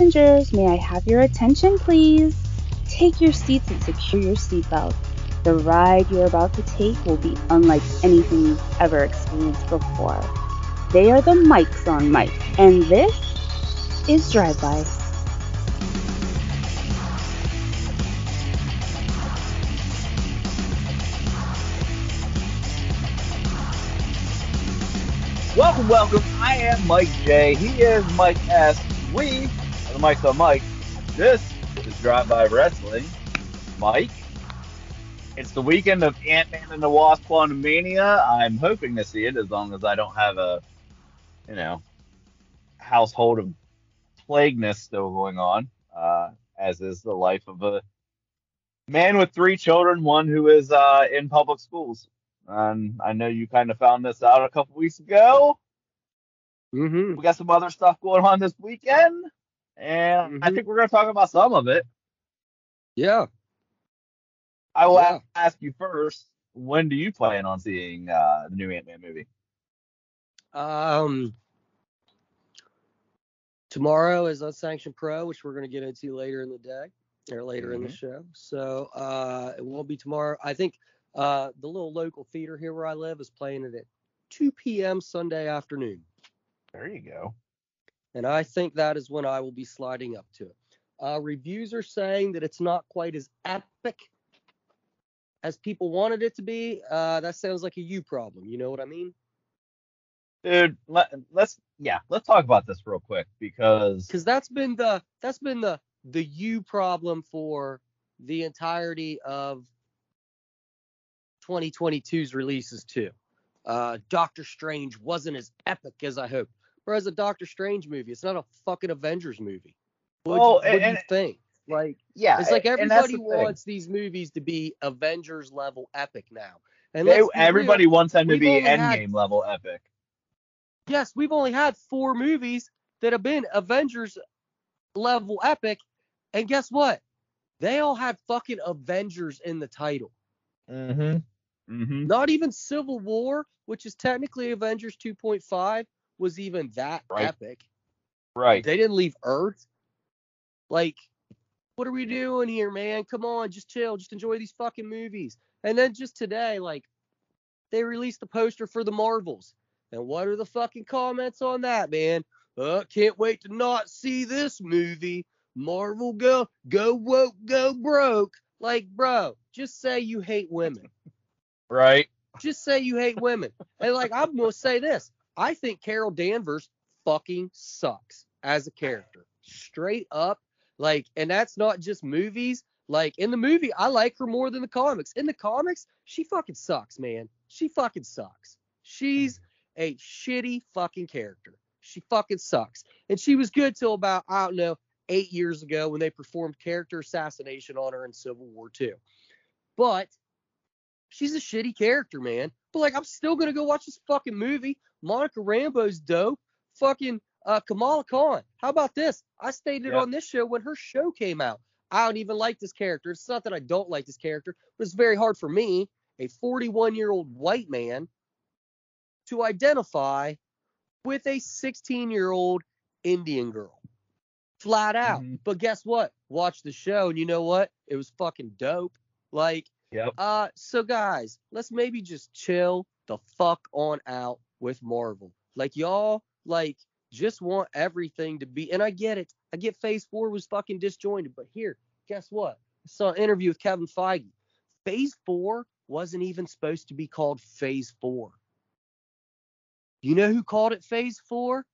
Passengers, may I have your attention, please? Take your seats and secure your seatbelt. The ride you're about to take will be unlike anything you've ever experienced before. They are the mics on Mike, and this is Drive By. Welcome, welcome. I am Mike J. He is Mike S. We Mike's on Mike. This is Drive By Wrestling. Mike, it's the weekend of Ant Man and the Wasp Quantumania. I'm hoping to see it as long as I don't have a, you know, household of plagueness still going on, uh, as is the life of a man with three children, one who is uh, in public schools. And I know you kind of found this out a couple weeks ago. Mm-hmm. We got some other stuff going on this weekend, and I Mhm. think we're going to talk about some of it. Yeah. I will Yeah. ask you first. When do you plan on seeing uh, the new Ant Man movie? Um. Tomorrow is Unsanctioned Pro, which we're going to get into later in the day or later in the Mhm. show. So uh, it won't be tomorrow. I think uh, the little local theater here where I live is playing it at 2 p.m. Sunday afternoon, There you go. And I think that is when I will be sliding up to it. Uh, reviews are saying that it's not quite as epic as people wanted it to be. Uh, that sounds like a you problem. You know what I mean? Dude, let, let's yeah, let's talk about this real quick because because that's been the that's been the the you problem for the entirety of 2022's releases too. Uh, Doctor Strange wasn't as epic as I hoped. Whereas a Doctor Strange movie, it's not a fucking Avengers movie. What do and- you think? Like yeah, it's like everybody the thing. wants these movies to be Avengers level epic now. And They, let's real, everybody wants them to be had- Endgame level epic. yes, we've only had four movies that have been Avengers level epic, and guess what? They all had fucking Avengers in the title. Mm-hmm. Mm-hmm. Not even Civil War, which is technically Avengers 2.5, was even that Right. epic. Right. They didn't leave Earth. Like, what are we doing here, man? Come on, just chill, just enjoy these fucking movies. And then just today, like, they released the poster for the Marvels. And what are the fucking comments on that, man? Uh, can't wait to not see this movie. Marvel go go woke go broke. Like, bro, just say you hate women. Right. Just say you hate women. And like, I'm gonna say this. I think Carol Danvers fucking sucks as a character. Straight up. Like, and that's not just movies. Like in the movie, I like her more than the comics. In the comics, she fucking sucks, man. She fucking sucks. She's a shitty fucking character. She fucking sucks. And she was good till about, I don't know, eight years ago when they performed character assassination on her in Civil War II. But she's a shitty character, man. But like, I'm still gonna go watch this fucking movie. Monica Rambo's dope. Fucking uh, Kamala Khan. How about this? I stated Yeah. on this show when her show came out. I don't even like this character. It's not that I don't like this character, but it's very hard for me, a 41 year old white man, to identify with a 16 year old Indian girl. Flat out. Mhm. But guess what? Watch the show, and you know what? It was fucking dope. Like, Yep. uh, so guys, let's maybe just chill the fuck on out with Marvel. Like y'all, like just want everything to be. And I get it. I get Phase Four was fucking disjointed, but here, guess what? I saw an interview with Kevin Feige. Phase Four wasn't even supposed to be called Phase Four. You know who called it Phase Four?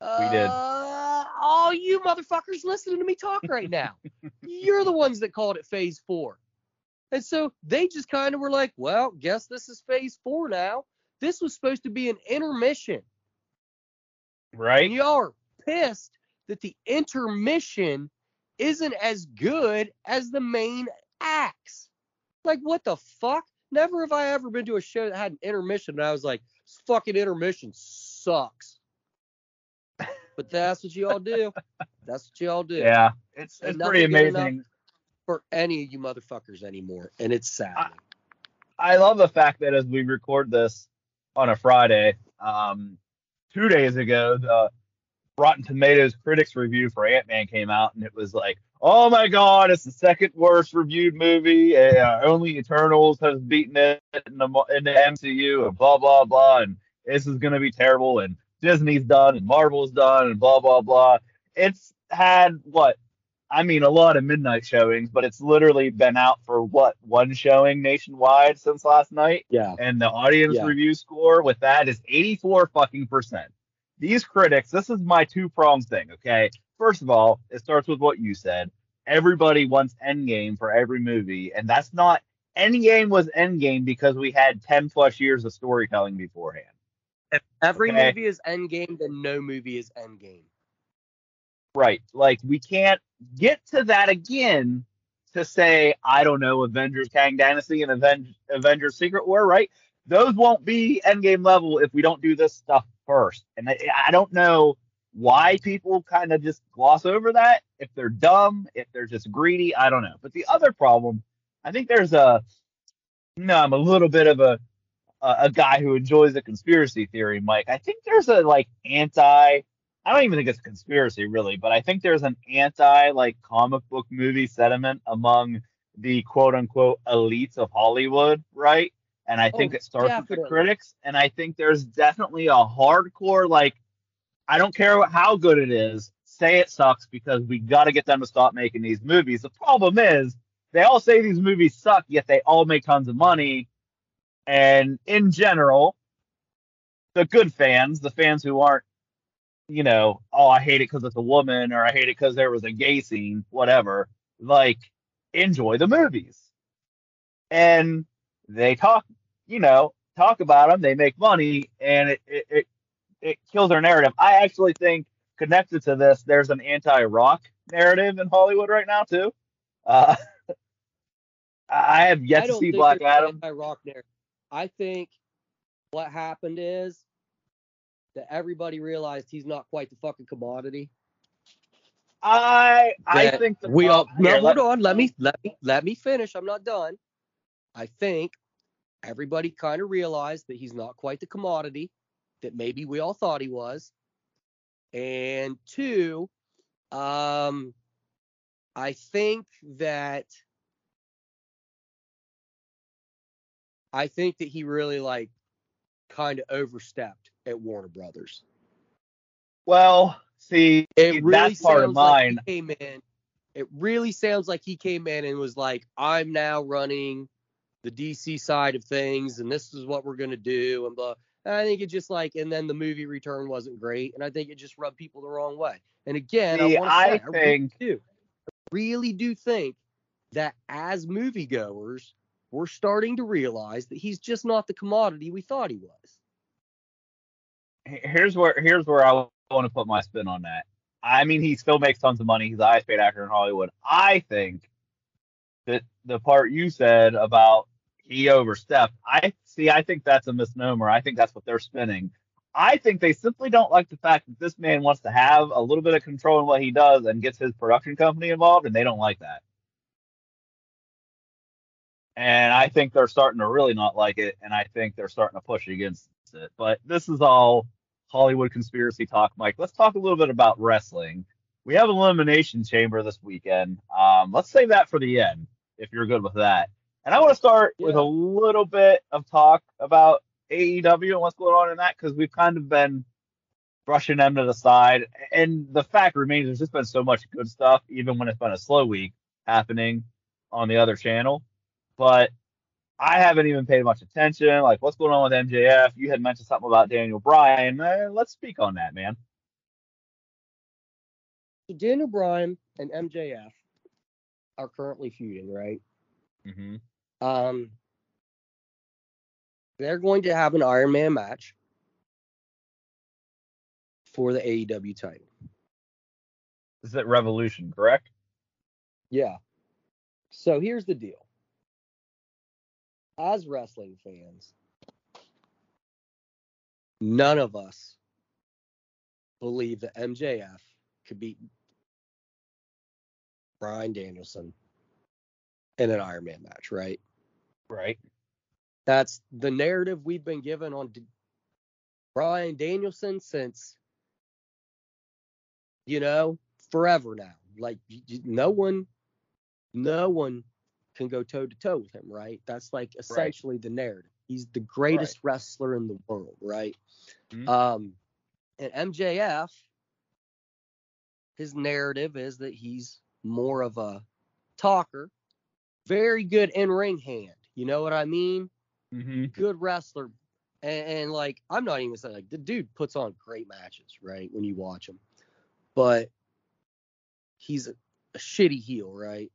We did. Uh, all you motherfuckers listening to me talk right now. You're the ones that called it Phase Four. And so they just kind of were like, well, guess this is phase four now. This was supposed to be an intermission. Right. And y'all are pissed that the intermission isn't as good as the main acts. Like, what the fuck? Never have I ever been to a show that had an intermission and I was like, this fucking intermission sucks. But that's what y'all do. That's what y'all do. Yeah. It's it's pretty amazing. For any of you motherfuckers anymore. And it's sad. I- I love the fact that as we record this on a Friday, um, two days ago, the Rotten Tomatoes critics review for Ant Man came out, and it was like, "Oh my God, it's the second worst reviewed movie. Uh, only Eternals has beaten it in the in the MCU, and blah blah blah, and this is gonna be terrible, and Disney's done, and Marvel's done, and blah blah blah." It's had what? I mean, a lot of midnight showings, but it's literally been out for what one showing nationwide since last night, Yeah. and the audience Yeah. review score with that is 84 fucking percent these critics, this is my two pronged thing, okay? First of all, it starts with what you said. Everybody wants Endgame for every movie, and that's not Endgame was Endgame because we had 10 plus years of storytelling beforehand. If every Okay. movie is Endgame, then no movie is Endgame. Right. Like we can't get to that again to say, I don't know, Avengers Kang Dynasty and Aven- Avengers Secret War, right? Those won't be endgame level if we don't do this stuff first. And I, I don't know why people kind of just gloss over that. If they're dumb, if they're just greedy, I don't know. But the other problem, I think there's a, no, I'm a little bit of a, a, a guy who enjoys a conspiracy theory, Mike. I think there's a like anti I don't even think it's a conspiracy really, but I think there's an anti like comic book movie sentiment among the quote unquote elites of Hollywood, right? And I think Oh, it starts with the critics, and I think there's definitely a hardcore like I don't care how good it is, say it sucks because we got to get them to stop making these movies. The problem is they all say these movies suck, yet they all make tons of money. And in general, the good fans, the fans who aren't you know, oh, I hate it because it's a woman or I hate it because there was a gay scene, whatever, like, enjoy the movies. And they talk, you know, talk about them, they make money, and it, it, it, it kills their narrative. I actually think connected to this, there's an anti rock narrative in Hollywood right now, too. Uh, I have yet I to see Black Adam. anti-rock narrative. I think what happened is that everybody realized he's not quite the fucking commodity. I I think the we all no, here, hold let- on. Let me let me let me finish. I'm not done. I think everybody kind of realized that he's not quite the commodity that maybe we all thought he was. And two, um, I think that I think that he really like kind of overstepped at Warner Brothers. Well, see, It really that's part of sounds like mine. came in. It really sounds like he came in and was like, "I'm now running the DC side of things, and this is what we're gonna do." And blah. And I think it just like, and then the movie return wasn't great, and I think it just rubbed people the wrong way. And again, See, I want to I say, I really think- do, I really do think that as moviegoers, we're starting to realize that he's just not the commodity we thought he was. Here's where here's where I want to put my spin on that. I mean, he still makes tons of money. He's the highest paid actor in Hollywood. I think that the part you said about he overstepped, I see. I think that's a misnomer. I think that's what they're spinning. I think they simply don't like the fact that this man wants to have a little bit of control in what he does and gets his production company involved, and they don't like that. And I think they're starting to really not like it, and I think they're starting to push against it. But this is all Hollywood conspiracy talk, Mike. Let's talk a little bit about wrestling. We have Elimination Chamber this weekend. Um, let's save that for the end, if you're good with that. And I want to start with a little bit of talk about AEW and what's going on in that because we've kind of been brushing them to the side. And the fact remains, there's just been so much good stuff, even when it's been a slow week happening on the other channel. But I haven't even paid much attention. Like, what's going on with MJF? You had mentioned something about Daniel Bryan. Uh, let's speak on that, man. So Daniel Bryan and MJF are currently feuding, right? Mm-hmm. Um, they're going to have an Iron Man match for the AEW title. This is at Revolution, correct? Yeah. So here's the deal. As wrestling fans, none of us believe that MJF could beat Bryan Danielson in an Iron Man match, right? Right. That's the narrative we've been given on D- Bryan Danielson since you know, forever now. Like no one, no one can go toe to toe with him, right? That's like essentially the narrative. He's the greatest wrestler in the world, right? Mhm. Um, and MJF, his narrative is that he's more of a talker, very good in ring hand. You know what I mean? Mm-hmm. good wrestler. And, and like, I'm not even saying like the dude puts on great matches, right? When you watch him, but he's a, a shitty heel, right?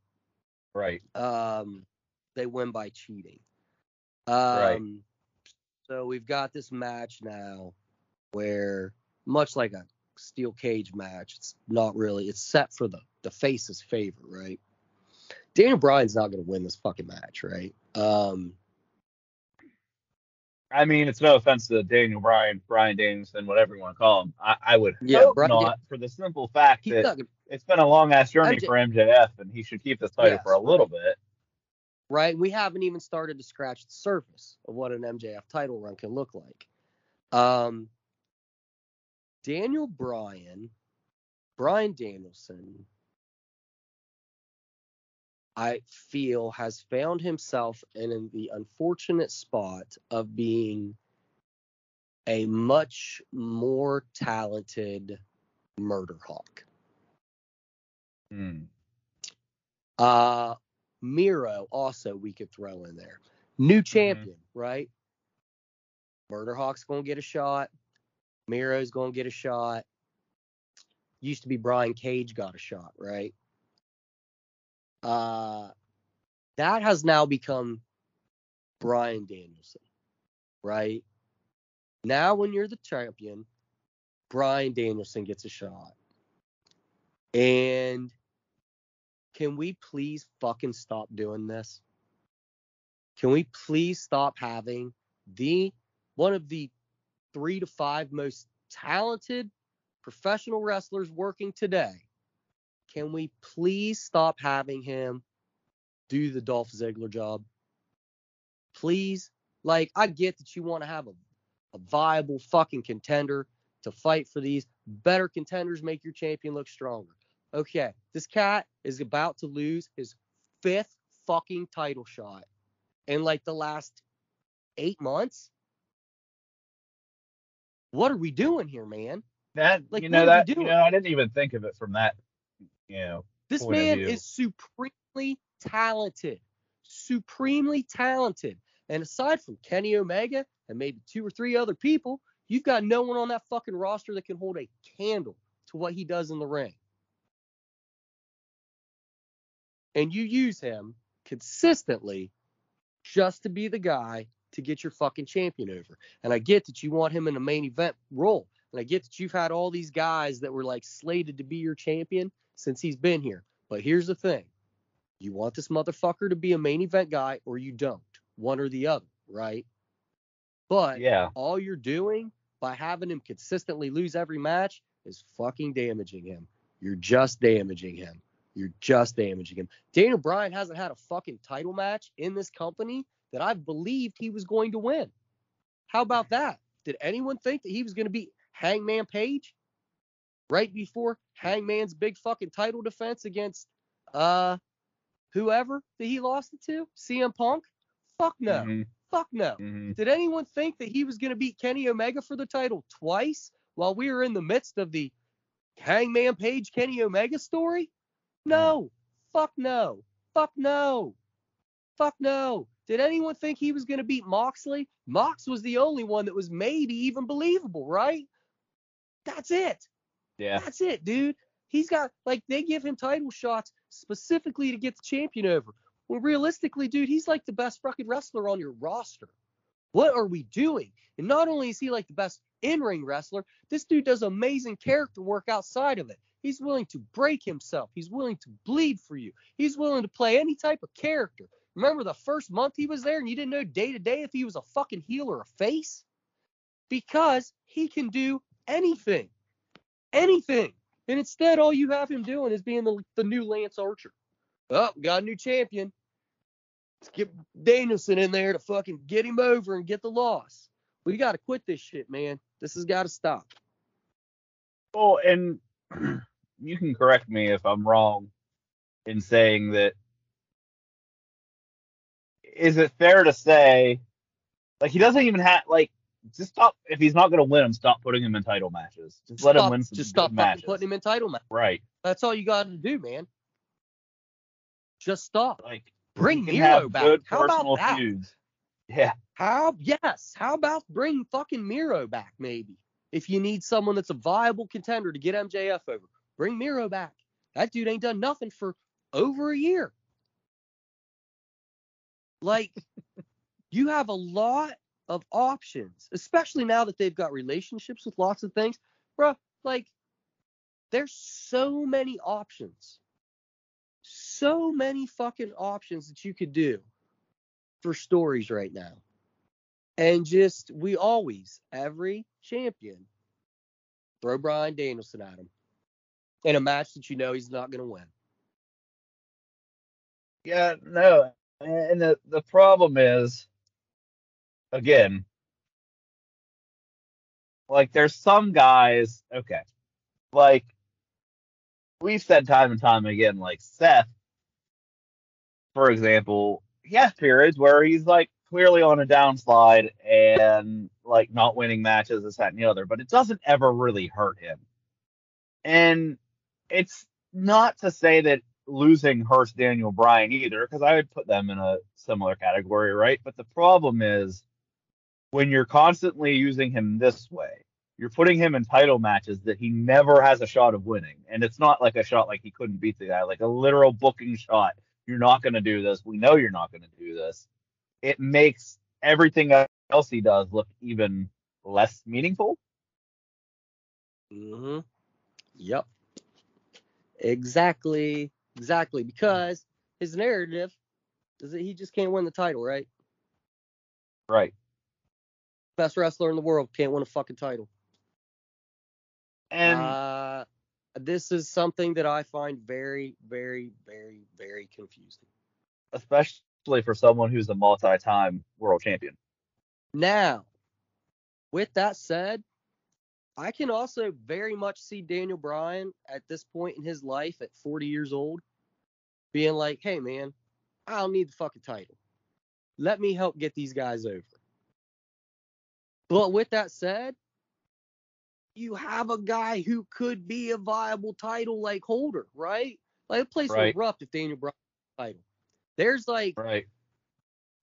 Right. Um, they win by cheating. Right. Um, so we've got this match now where, much like a steel cage match, it's not really. It's set for the the face's favor, right? Daniel Bryan's not going to win this fucking match, right? Um, I mean, it's no offense to Daniel Bryan, Brian Danielson, whatever you want to call him. I, I would Yeah, hope Bryan not, for the simple fact he's that it's been a long ass journey MJ for MJF, and he should keep this title Yes, for a little bit. right? We haven't even started to scratch the surface of what an MJF title run can look like. Um, Daniel Bryan, Brian Danielson, I feel has found himself in the unfortunate spot of being a much more talented murder hawk. Hmm. Uh Miro also we could throw in there. New champion, right? Murder Hawk's gonna get a shot. Miro's gonna get a shot. Used to be Brian Cage got a shot, right? Uh that has now become Bryan Danielson, right? Now when you're the champion, Bryan Danielson gets a shot. And can we please fucking stop doing this? Can we please stop having the one of the three to five most talented professional wrestlers working today? Can we please stop having him do the Dolph Ziggler job? Please. Like, I get that you want to have a, a viable fucking contender to fight for these. Better contenders make your champion look stronger. Okay, this cat is about to lose his fifth fucking title shot in like the last eight months. What are we doing here, man? That Like, you know that you know I didn't even think of it from that you know This man is supremely talented, supremely talented. And aside from Kenny Omega and maybe two or three other people, you've got no one on that fucking roster that can hold a candle to what he does in the ring. And you use him consistently just to be the guy to get your fucking champion over. And I get that you want him in a main event role. And I get that you've had all these guys that were like slated to be your champion since he's been here. But here's the thing you want this motherfucker to be a main event guy or you don't, one or the other, right? But yeah all you're doing by having him consistently lose every match is fucking damaging him. You're just damaging him. You're just damaging him. Daniel Bryan hasn't had a fucking title match in this company that I believed he was going to win. How about that? Did anyone think that he was going to beat Hangman Page right before Hangman's big fucking title defense against uh whoever that he lost it to? CM Punk? Fuck no. Mhm, Fuck no. mhm. Did anyone think that he was going to beat Kenny Omega for the title twice while we were in the midst of the Hangman Page Kenny Omega story? No. Uh-huh. Fuck no. Fuck no. Fuck no. Did anyone think he was going to beat Moxley? Mox was the only one that was maybe even believable, right? That's it. yeah That's it, dude. He's got like they give him title shots specifically to get the champion over. Well, realistically, dude, he's like the best fucking wrestler on your roster. What are we doing? And not only is he like the best in-ring wrestler, this dude does amazing character work outside of it. He's willing to break himself. He's willing to bleed for you. He's willing to play any type of character. Remember the first month he was there and you didn't know day to day if he was a fucking heel or a face? Because he can do anything. Anything. And instead, all you have him doing is being the, the new Lance Archer. Oh, got a new champion. Let's get Danielson in there to fucking get him over and get the loss. We got to quit this shit, man. This has got to stop. Well, and you can correct me if I'm wrong in saying that. Is it fair to say, like he doesn't even have like just stop if he's not going to win him, stop putting him in title matches. Just let stop, him win some Just stop matches. putting him in title matches. Right. That's all you got to do, man. Just stop. Like Bring Miro back. How about personal that? feuds. Yeah. How yes? How about bring fucking Miro back maybe? If you need someone that's a viable contender to get MJF over, bring Miro back. That dude ain't done nothing for over a year. Like you have a lot of options, especially now that they've got relationships with lots of things. Bro, like there's so many options. So many fucking options that you could do for stories right now. And just we always, every champion, throw Bryan Danielson at him in a match that you know he's not gonna win. Yeah, no. And the the problem is again, like there's some guys, okay. Like we've said time and time again, like Seth, for example, he has periods where he's like clearly on a downslide and like not winning matches, this, that, and the other, but it doesn't ever really hurt him. And it's not to say that losing hurts Daniel Bryan either, because I would put them in a similar category, right? But the problem is when you're constantly using him this way, you're putting him in title matches that he never has a shot of winning. And it's not like a shot like he couldn't beat the guy, like a literal booking shot. You're not going to do this. We know you're not going to do this. It makes everything else he does look even less meaningful. Mm-hmm. Yep. Exactly. Exactly. Because his narrative is that he just can't win the title, right? Right. Best wrestler in the world can't win a fucking title. And uh, this is something that I find very, very, very, very confusing. especially for someone who's a multi-time world champion. Now, with that said, I can also very much see Daniel Bryan at this point in his life at 40 years old being like, hey, man, I don't need the fucking title. Let me help get these guys over. But with that said, you have a guy who could be a viable title like holder, right? Like the place Right. would erupt if Daniel Bryan title. There's like Right.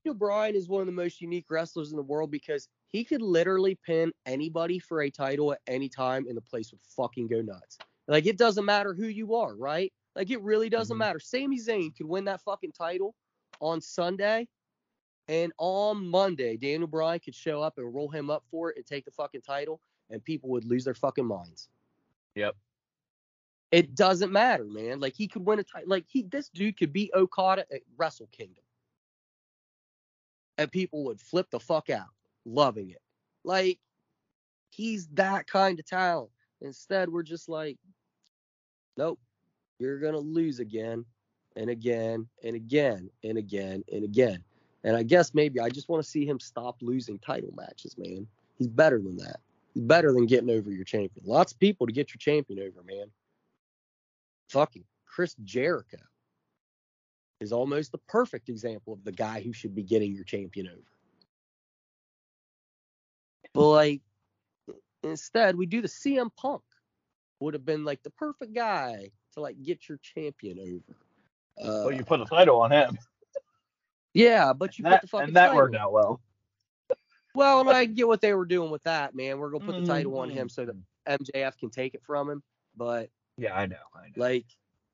Daniel Bryan is one of the most unique wrestlers in the world because he could literally pin anybody for a title at any time and the place would fucking go nuts. Like it doesn't matter who you are, right? Like it really doesn't Mhm. matter. Sami Zayn could win that fucking title on Sunday and on Monday Daniel Bryan could show up and roll him up for it and take the fucking title and people would lose their fucking minds. Yep. It doesn't matter, man. Like he could win a title. Like he, this dude could beat Okada at Wrestle Kingdom, and people would flip the fuck out, loving it. Like he's that kind of talent. Instead, we're just like, nope, you're gonna lose again and again and again and again and again. And I guess maybe I just want to see him stop losing title matches, man. He's better than that. He's better than getting over your champion. Lots of people to get your champion over, man. Fucking Chris Jericho is almost the perfect example of the guy who should be getting your champion over. But like instead we do the CM Punk would have been like the perfect guy to like get your champion over. Uh, Well, you put a title on him. yeah, but you that, put the fucking and that title worked out well. Well, and I get what they were doing with that, man. We're gonna put the title on him so that. MJF can take it from him. But Yeah, I know. I know. like,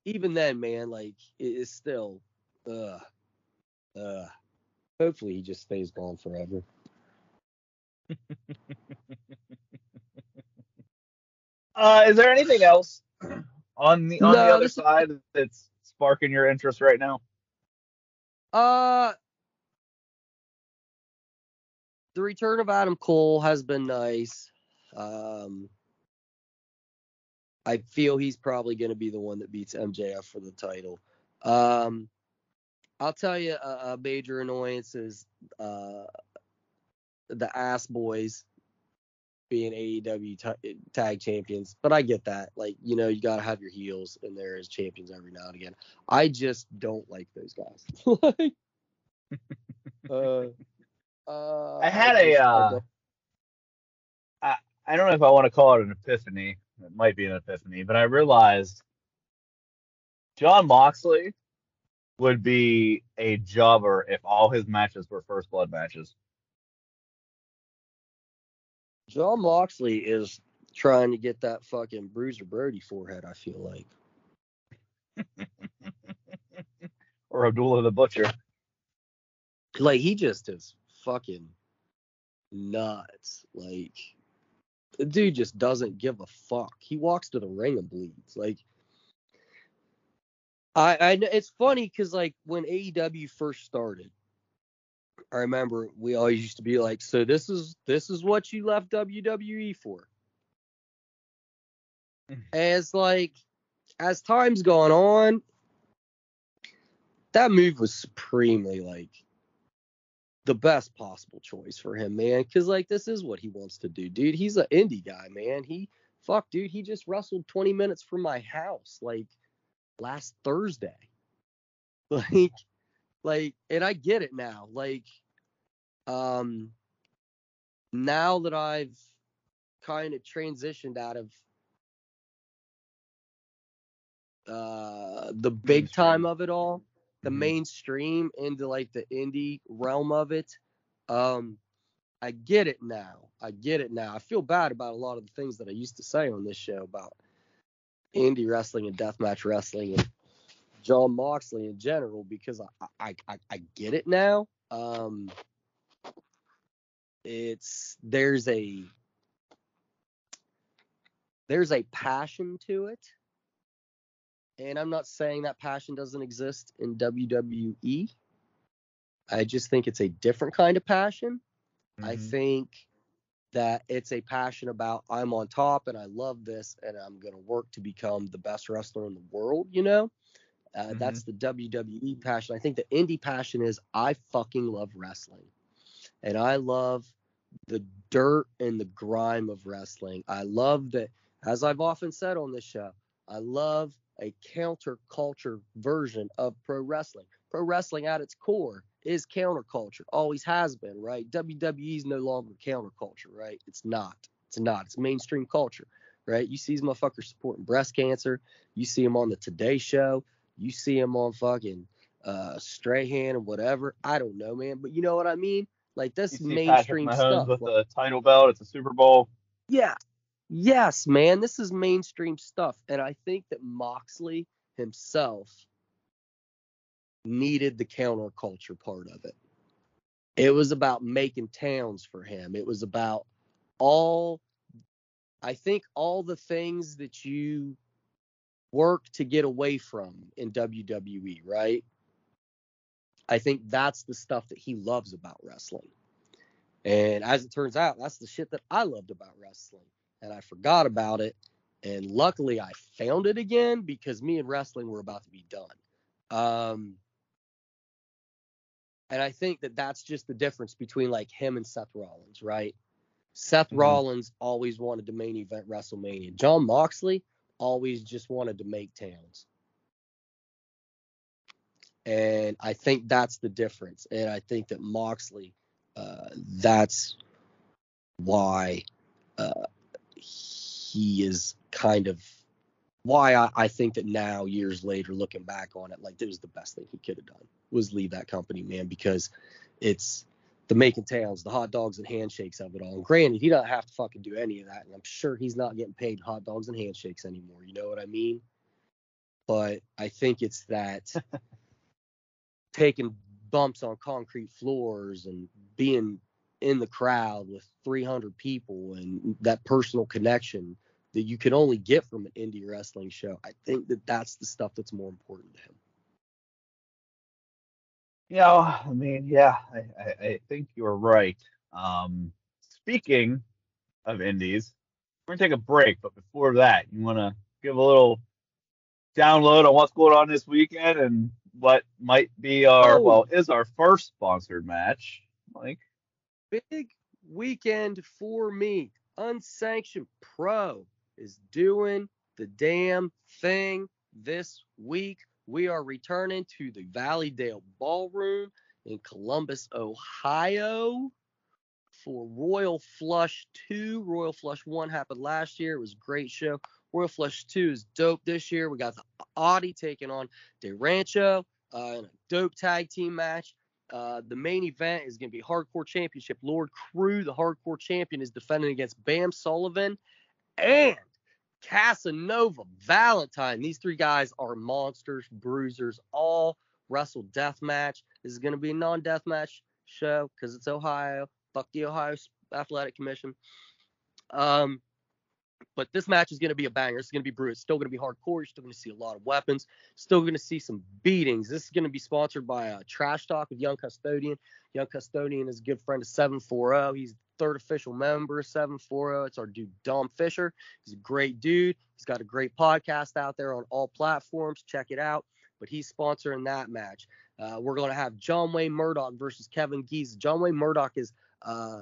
even then, man, like it is still, uh, uh. Hopefully, he just stays gone forever. Uh, is there anything else on the on the other side that's sparking your interest right now? Uh, the return of Adam Cole has been nice. Um, I feel he's probably going to be the one that beats MJF for the title. Um, I'll tell you a, a major annoyance is uh, the ass boys being AEW ta- tag champions, but I get that. Like, you know, you got to have your heels in there as champions every now and again. I just don't like those guys. like, uh, uh, I had a, I uh, don't- I don't know if I want to call it an epiphany. It might be an epiphany, but I realized Jon Moxley would be a jobber if all his matches were first blood matches. Jon Moxley is trying to get that fucking Bruiser Brody forehead, I feel like. Or Abdullah the Butcher. Like, he just is fucking nuts. Like, the dude just doesn't give a fuck. He walks to the ring and bleeds. Like, I, I it's funny because like when AEW first started, I remember we always used to be like, so this is this is what you left WWE for. Mhm. As like as time's gone on, that move was supremely like the best possible choice for him, man. Cause like this is what he wants to do, dude. He's an indie guy, man. He fuck, dude. He just wrestled 20 minutes from my house, like last Thursday. Like, like, and I get it now. Like, um, now that I've kind of transitioned out of uh the big time of it all the Mhm. mainstream into like the indie realm of it um i get it now i get it now i feel bad about a lot of the things that i used to say on this show about indie wrestling and deathmatch wrestling and jon moxley in general because i i i, I get it now um it's there's a there's a passion to it and I'm not saying that passion doesn't exist in WWE. I just think it's a different kind of passion. I Mhm. think that it's a passion about I'm on top and I love this and I'm going to work to become the best wrestler in the world, you know? Uh, That's the WWE passion. I think the indie passion is I fucking love wrestling. And I love the dirt and the grime of wrestling. I love that, as I've often said on this show, I love a counterculture version of pro wrestling. Pro wrestling at its core is counterculture, always has been, right? WWE is no longer counterculture, right? It's not. It's not. It's mainstream culture, right? You see these motherfuckers supporting breast cancer. You see them on the Today Show. You see them on fucking uh, Strahan and whatever. I don't know, man, but you know what I mean. Like this You see Patrick mainstream stuff. with Like- the title belt. It's a Super Bowl. yeah. Yes, man. This is mainstream stuff. And I think that Moxley himself needed the counterculture part of it. It was about making towns for him. It was about all I think all the things that you work to get away from in WWE, right? I think that's the stuff that he loves about wrestling. And as it turns out, that's the shit that I loved about wrestling. And I forgot about it. And luckily, I found it again because me and wrestling were about to be done. Um, and I think that that's just the difference between like him and Seth Rollins, right? Seth Mhm. Rollins always wanted to main event WrestleMania. Jon Moxley always just wanted to make towns. And I think that's the difference. And I think that Moxley, uh, that's why uh, he is kind of why I, I think that now, years later, looking back on it, like it was the best thing he could have done was leave that company, man, because it's the making towns, the hot dogs and handshakes of it all. And granted, he doesn't have to fucking do any of that, and I'm sure he's not getting paid hot dogs and handshakes anymore. You know what I mean? But I think it's that taking bumps on concrete floors and being in the crowd with 300 people and that personal connection that you can only get from an indie wrestling show. I think that that's the stuff that's more important to him. Yeah, well, I mean, yeah, I, I, I think you're right. Um, speaking of indies, we're gonna take a break, but before that, you want to give a little download on what's going on this weekend and what might be our Oh. well is our first sponsored match. Like, Big weekend for me. Unsanctioned Pro is doing the damn thing this week. We are returning to the Valleydale Ballroom in Columbus, Ohio for Royal Flush 2. Royal Flush 1 happened last year. It was a great show. Royal Flush 2 is dope this year. We got the Audi taking on De Rancho uh, in a dope tag team match. Uh, the main event is going to be Hardcore Championship. Lord Crew, the Hardcore Champion, is defending against Bam Sullivan and Casanova Valentine. These three guys are monsters, bruisers, all wrestle death match. This is going to be a non death match show because it's Ohio. Fuck the Ohio Athletic Commission. Um, but this match is going to be a banger. It's going to be brutal. It's still going to be hardcore. You're still going to see a lot of weapons. Still going to see some beatings. This is going to be sponsored by uh, Trash Talk with Young Custodian. Young Custodian is a good friend of 740. He's third official member of 740. It's our dude Dom Fisher. He's a great dude. He's got a great podcast out there on all platforms. Check it out. But he's sponsoring that match. Uh, we're going to have John Wayne Murdoch versus Kevin Giza. John Wayne Murdoch is uh,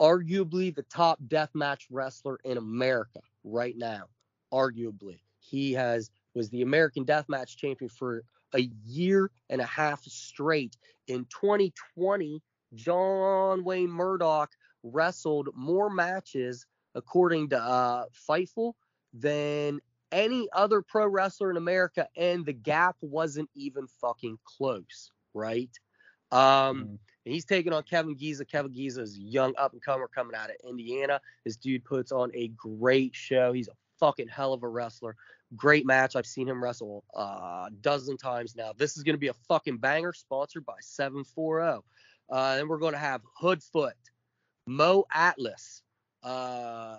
arguably the top deathmatch wrestler in America right now. Arguably, he has was the American Deathmatch champion for a year and a half straight. In 2020, John Wayne Murdoch wrestled more matches, according to uh, Fightful, than any other pro wrestler in America, and the gap wasn't even fucking close, right? Um, mm. he's taking on Kevin Giza. Kevin Giza is young up and comer coming out of Indiana. This dude puts on a great show. He's a fucking hell of a wrestler. Great match. I've seen him wrestle uh, a dozen times now. This is going to be a fucking banger, sponsored by 740. Uh, then we're going to have Hoodfoot, Mo Atlas, uh,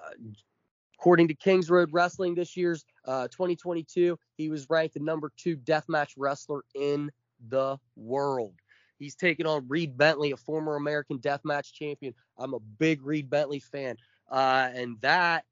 According to Kings Road Wrestling this year's uh, 2022, he was ranked the number two deathmatch wrestler in the world. He's taking on Reed Bentley, a former American deathmatch champion. I'm a big Reed Bentley fan. Uh, and that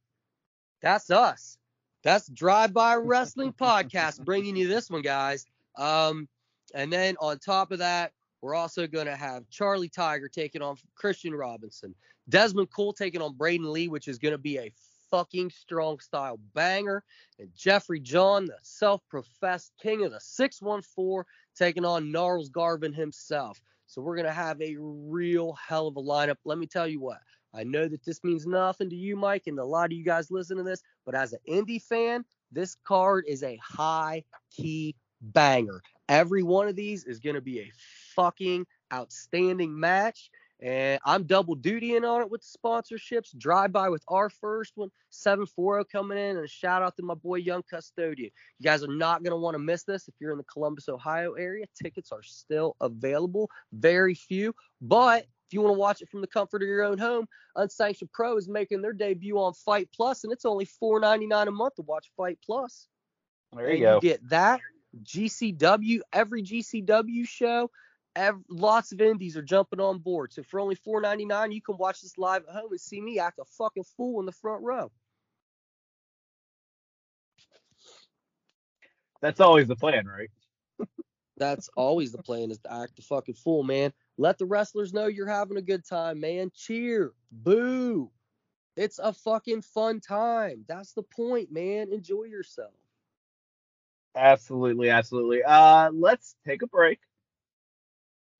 that's us. That's Drive By Wrestling Podcast bringing you this one, guys. Um, and then on top of that, we're also going to have Charlie Tiger taking on Christian Robinson, Desmond Cole taking on Braden Lee, which is going to be a fucking strong style banger. And Jeffrey John, the self professed king of the 614, taking on Gnarls Garvin himself. So we're going to have a real hell of a lineup. Let me tell you what. I know that this means nothing to you, Mike, and a lot of you guys listen to this, but as an indie fan, this card is a high key banger. Every one of these is going to be a fucking outstanding match. And I'm double dutying on it with the sponsorships. Drive by with our first one, 740 coming in, and a shout out to my boy Young Custodian. You guys are not going to want to miss this if you're in the Columbus, Ohio area. Tickets are still available, very few. But if you want to watch it from the comfort of your own home, Unsanctioned Pro is making their debut on Fight Plus, and it's only $4.99 a month to watch Fight Plus. There you and go. You get that GCW, every GCW show Every, lots of indies are jumping on board. So for only $4.99, you can watch this live at home and see me act a fucking fool in the front row. That's always the plan, right? That's always the plan is to act a fucking fool, man. Let the wrestlers know you're having a good time, man. Cheer, boo. It's a fucking fun time. That's the point, man. Enjoy yourself. Absolutely, absolutely. Uh, let's take a break.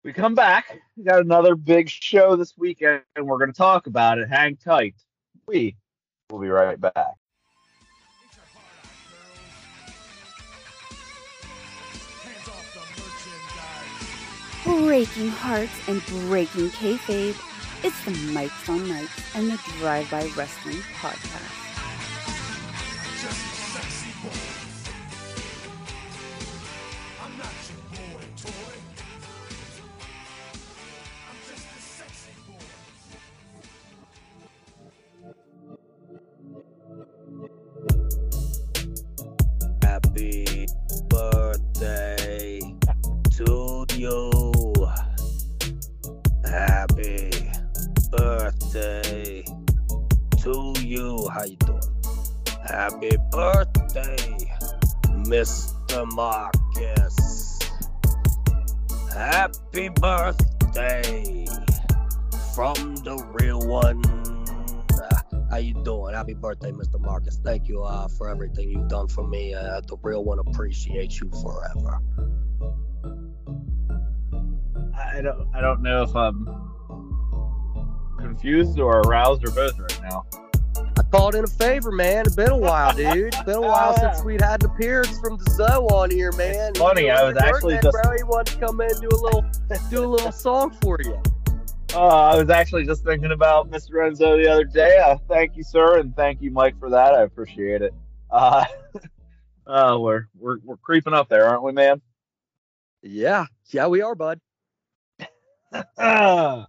We come back. We got another big show this weekend, and we're going to talk about it. Hang tight. We will be right back. Breaking hearts and breaking kayfabe. It's the Mics on Mics and the Drive By Wrestling podcast. Done for me. Uh, the real one appreciates you forever. I don't I don't know if I'm confused or aroused or both right now. I called in a favor, man. It's been a while, dude. It's been a while since we'd had an appearance from the Zoe on here, man. It's funny, I was actually just bro. He wanted to come in and do a little do a little song for you. Uh, I was actually just thinking about Mr. Renzo the other day. Uh, thank you, sir, and thank you, Mike, for that. I appreciate it. Uh, uh, we're we're we're creeping up there, aren't we, man? Yeah, yeah, we are, bud.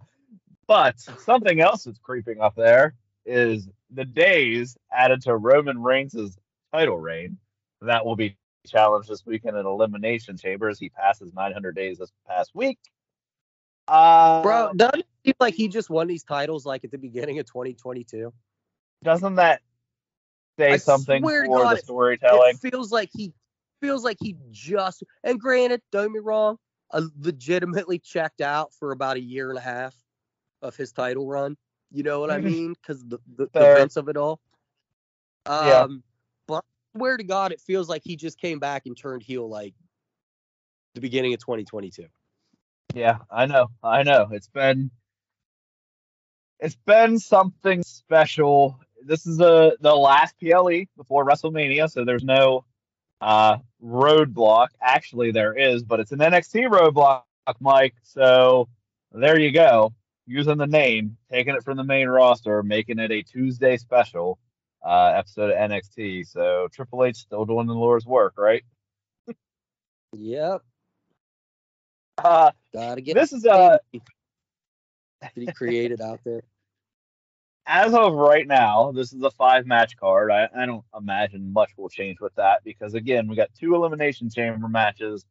but something else that's creeping up there is the days added to Roman Reigns' title reign. That will be challenged this weekend in Elimination Chambers. he passes 900 days this past week. Uh, Bro, doesn't it seem like he just won these titles like at the beginning of 2022? doesn't that say I something swear for to God, the storytelling? It feels like he feels like he just and granted, don't get me wrong, I legitimately checked out for about a year and a half of his title run. You know what I Mhm. mean? Because the, the, the events of it all. Um, Yeah. but I swear to God, it feels like he just came back and turned heel like the beginning of 2022. Yeah, I know. I know. It's been it's been something special. This is the the last PLE before WrestleMania, so there's no uh roadblock. Actually there is, but it's an NXT roadblock, Mike. So there you go. Using the name, taking it from the main roster, making it a Tuesday special uh episode of NXT. So Triple H still doing the Lord's work, right? Yep. Uh Gotta get this is uh that he created out there. As of right now, this is a five match card. I, I don't imagine much will change with that because again, we got two elimination chamber matches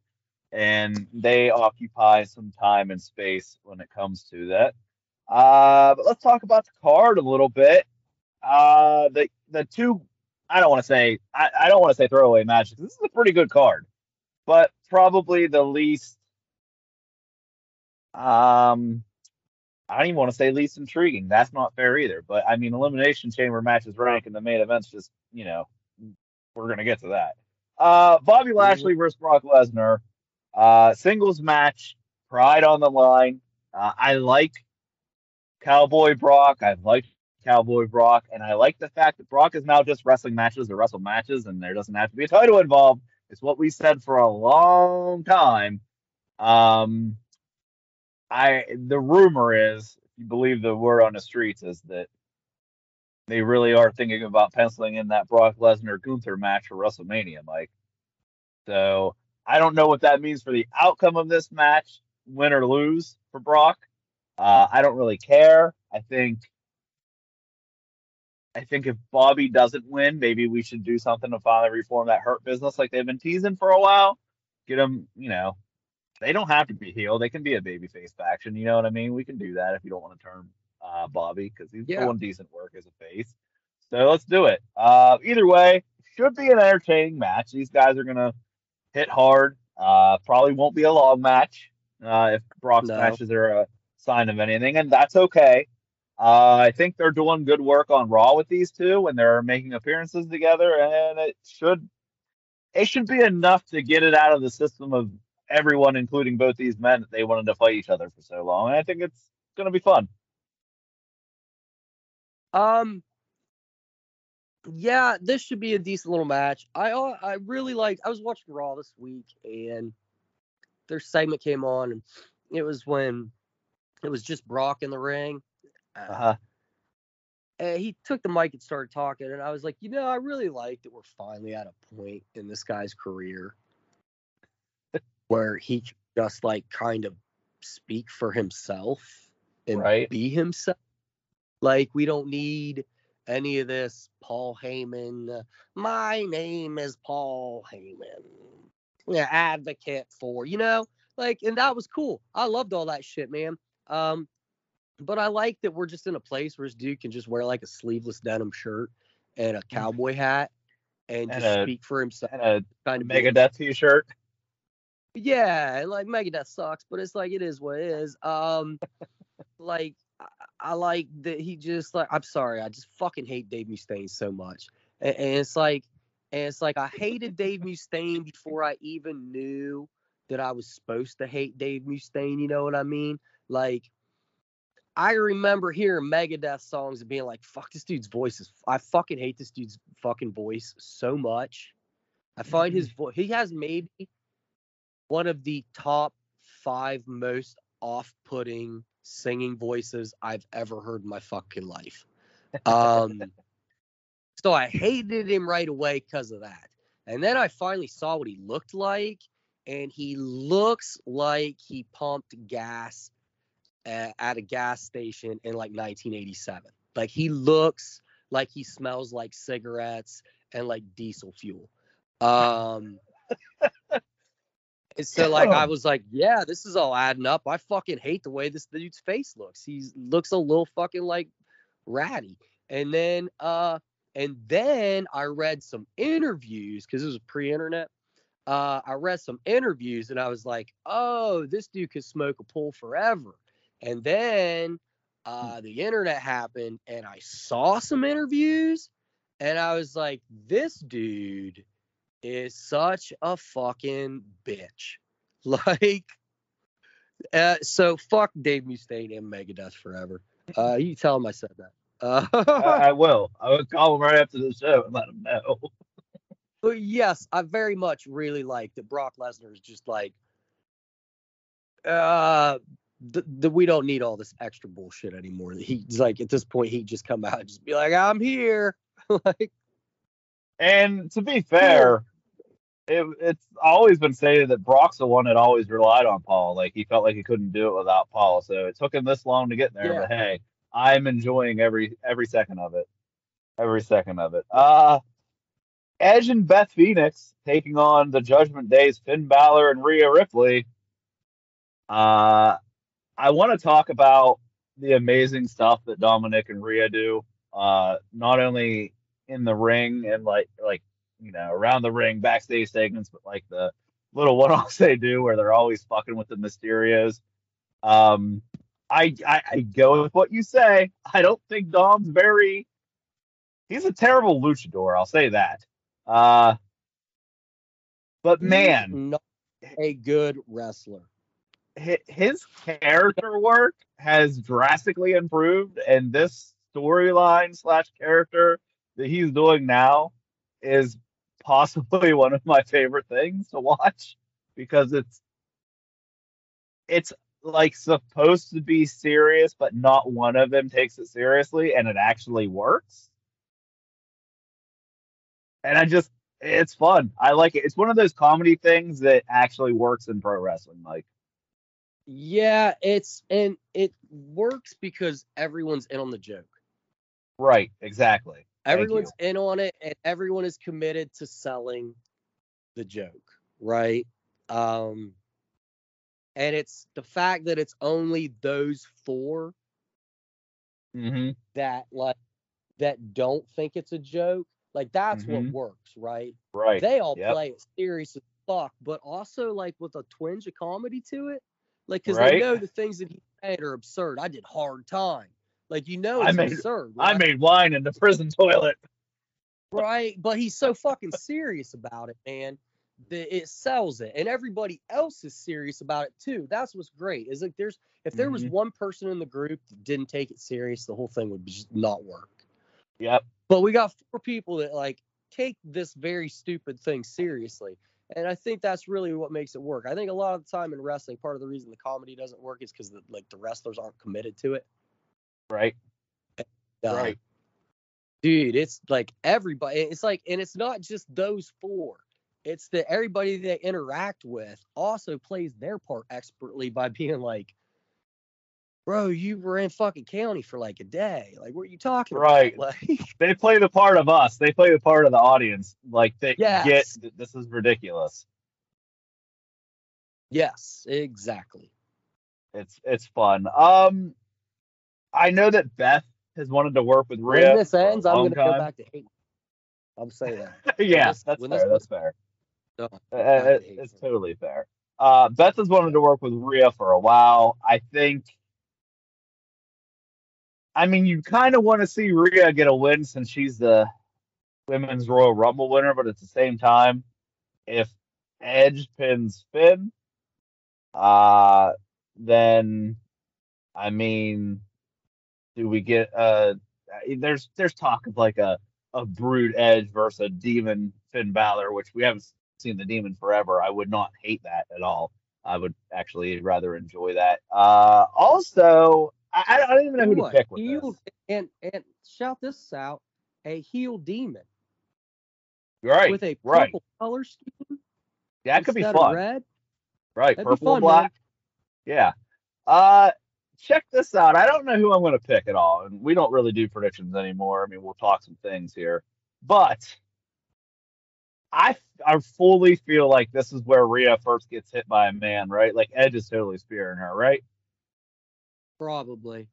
and they occupy some time and space when it comes to that. Uh, but let's talk about the card a little bit. Uh, the the two I don't want to say I, I don't want to say throwaway matches. This is a pretty good card, but probably the least um I don't even want to say least intriguing. That's not fair either. But I mean, elimination chamber matches rank and the main events just, you know, we're gonna get to that. Uh, Bobby Lashley versus Brock Lesnar, uh, singles match, pride on the line. Uh, I like Cowboy Brock. I like Cowboy Brock, and I like the fact that Brock is now just wrestling matches or wrestle matches, and there doesn't have to be a title involved. It's what we said for a long time. Um, I the rumor is, if you believe the word on the streets, is that they really are thinking about penciling in that Brock Lesnar Gunther match for WrestleMania, Mike. So I don't know what that means for the outcome of this match, win or lose for Brock. Uh, I don't really care. I think I think if Bobby doesn't win, maybe we should do something to finally reform that hurt business like they've been teasing for a while. Get them, you know, they don't have to be heel. They can be a babyface faction. You know what I mean? We can do that if you don't want to turn uh, Bobby because he's Yeah. doing decent work as a face. So let's do it. Uh, either way, should be an entertaining match. These guys are gonna hit hard. Uh, probably won't be a long match uh, if Brock's No. matches are a sign of anything, and that's okay. Uh, I think they're doing good work on Raw with these two when they're making appearances together, and it should it should be enough to get it out of the system of everyone, including both these men, that they wanted to fight each other for so long. And I think it's going to be fun. Um, yeah, this should be a decent little match. I uh, I really like. I was watching Raw this week, and their segment came on, and it was when it was just Brock in the ring. Uh, Uh-huh. and he took the mic and started talking, and I was like, you know, I really like that we're finally at a point in this guy's career where he just like kind of speak for himself and Right. be himself. Like we don't need any of this Paul Heyman. My name is Paul Heyman. Yeah, advocate for you know, like, and that was cool. I loved all that shit, man. Um, but I like that we're just in a place where this dude can just wear like a sleeveless denim shirt and a cowboy hat and, And just a- speak for himself. And a Kind of Megadeth t-shirt. Yeah, like Megadeth sucks, but it's like it is what it is. Um, like I, I like that he just like I'm sorry, I just fucking hate Dave Mustaine so much. And, and it's like and it's like I hated Dave Mustaine before I even knew that I was supposed to hate Dave Mustaine, you know what I mean? Like I remember hearing Megadeth songs and being like, fuck this dude's voice is I fucking hate this dude's fucking voice so much. I find his voice he has maybe one of the top five most off-putting singing voices I've ever heard in my fucking life. Um, so I hated him right away because of that. And then I finally saw what he looked like, and he looks like he pumped gas at, at a gas station in like 1987. Like he looks like he smells like cigarettes and like diesel fuel. Um, and so like I was like, yeah, this is all adding up. I fucking hate the way this dude's face looks. He looks a little fucking like ratty. And then uh and then I read some interviews because it was pre-internet. Uh I read some interviews and I was like, oh, this dude could smoke a pull forever. And then uh the internet happened and I saw some interviews and I was like, this dude is such a fucking bitch. Like, uh, so fuck Dave Mustaine and Megadeth forever. Uh, you tell him I said that. Uh, I, I will. I will call him right after the show and let him know. but yes, I very much really like that Brock Lesnar is just like, uh, the, the, we don't need all this extra bullshit anymore. He's like, at this point, he'd just come out and just be like, I'm here. like, and to be fair, it, it's always been stated that Brock's the one that always relied on Paul. Like he felt like he couldn't do it without Paul. So it took him this long to get there. Yeah. But hey, I'm enjoying every every second of it. Every second of it. Uh Edge and Beth Phoenix taking on the Judgment Days, Finn Balor and Rhea Ripley. Uh I want to talk about the amazing stuff that Dominic and Rhea do. Uh not only in the ring and like like you know, around the ring, backstage segments, but like the little one-offs they do where they're always fucking with the Mysterios. Um, I, I I go with what you say. I don't think Dom's very. He's a terrible luchador. I'll say that. Uh, but man, not a good wrestler. his character work has drastically improved, and this storyline slash character that he's doing now is possibly one of my favorite things to watch because it's it's like supposed to be serious, but not one of them takes it seriously, and it actually works. And I just it's fun. I like it. It's one of those comedy things that actually works in pro wrestling. Like Yeah, it's and it works because everyone's in on the joke. right, exactly. Everyone's in on it, and everyone is committed to selling the joke, right? Um, and it's the fact that it's only those four Mm-hmm. that like that don't think it's a joke. Like that's Mhm. what works, right? Right. They all Yep. play it serious as fuck, but also like with a twinge of comedy to it. Like, because Right. they know the things that he said are absurd. I did hard time. Like, you know, I it's made- absurd. I made wine in the prison toilet. right? But he's so fucking serious about it, man. That it sells it, and everybody else is serious about it too. That's what's great. Is like there's if there was Mhm. one person in the group that didn't take it serious, the whole thing would just not work. Yep. But we got four people that like take this very stupid thing seriously. And I think that's really what makes it work. I think a lot of the time in wrestling, part of the reason the comedy doesn't work is because the, like the wrestlers aren't committed to it. Right. Right. dude it's like everybody it's like and it's not just those four it's that everybody they interact with also plays their part expertly by being like bro you were in fucking county for like a day like what are you talking Right. about like They play the part of us. They play the part of the audience. Like they Yes. get this is ridiculous. yes exactly It's it's fun. Um, I know that Beth has wanted to work with Rhea. when this ends i'm gonna go back to hate i'm saying that yeah, this- that's fair. this That's fair. Uh, it- it's totally fair. Uh, Beth has wanted to work with Rhea for a while. I think I mean, you kind of want to see Rhea get a win since she's the women's Royal Rumble winner, but at the same time, if Edge pins Finn, uh, then I mean, do we get uh? There's there's talk of like a a Brood Edge versus a Demon Finn Balor, which we haven't seen the Demon forever. I would not hate that at all. I would actually rather enjoy that. Uh, also, I, I don't even know who to pick with Heel, this. and and shout this out: a heel demon Right, with a purple right. color scheme Yeah, that could be fun. red. Right, That'd purple fun, man. black. Yeah. Uh, check this out. I don't know who I'm going to pick at all, and we don't really do predictions anymore. I mean, we'll talk some things here, but I I fully feel like this is where Rhea first gets hit by a man, right? Like Edge is totally spearing her, right? Probably.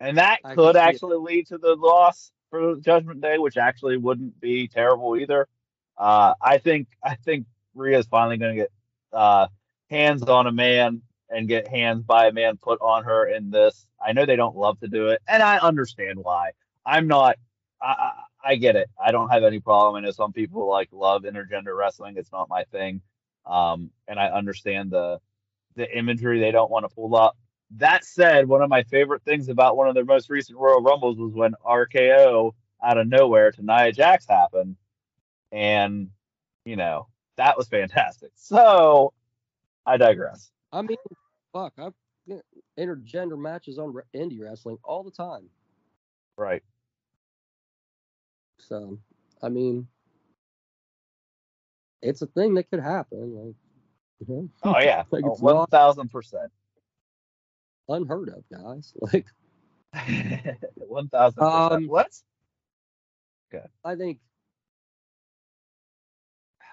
And that I could actually lead to the loss for Judgment Day, which actually wouldn't be terrible either. Uh, I think I think Rhea's finally going to get uh, hands on a man and get hands by a man put on her in this. I know they don't love to do it, and I understand why. I'm not. I, I, get it. I don't have any problem. I know some people like love intergender wrestling. It's not my thing, um, and I understand the the imagery they don't want to pull up. That said, one of my favorite things about one of their most recent Royal Rumbles was when RKO out of nowhere to Nia Jax happened, and you know that was fantastic. So I digress. I mean, fuck, I've intergender matches on indie wrestling all the time. Right. So, I mean, it's a thing that could happen. Like, you know, Oh yeah, Like, it's thousand percent. unheard of, guys. Like, One thousand percent. Um, What? I think,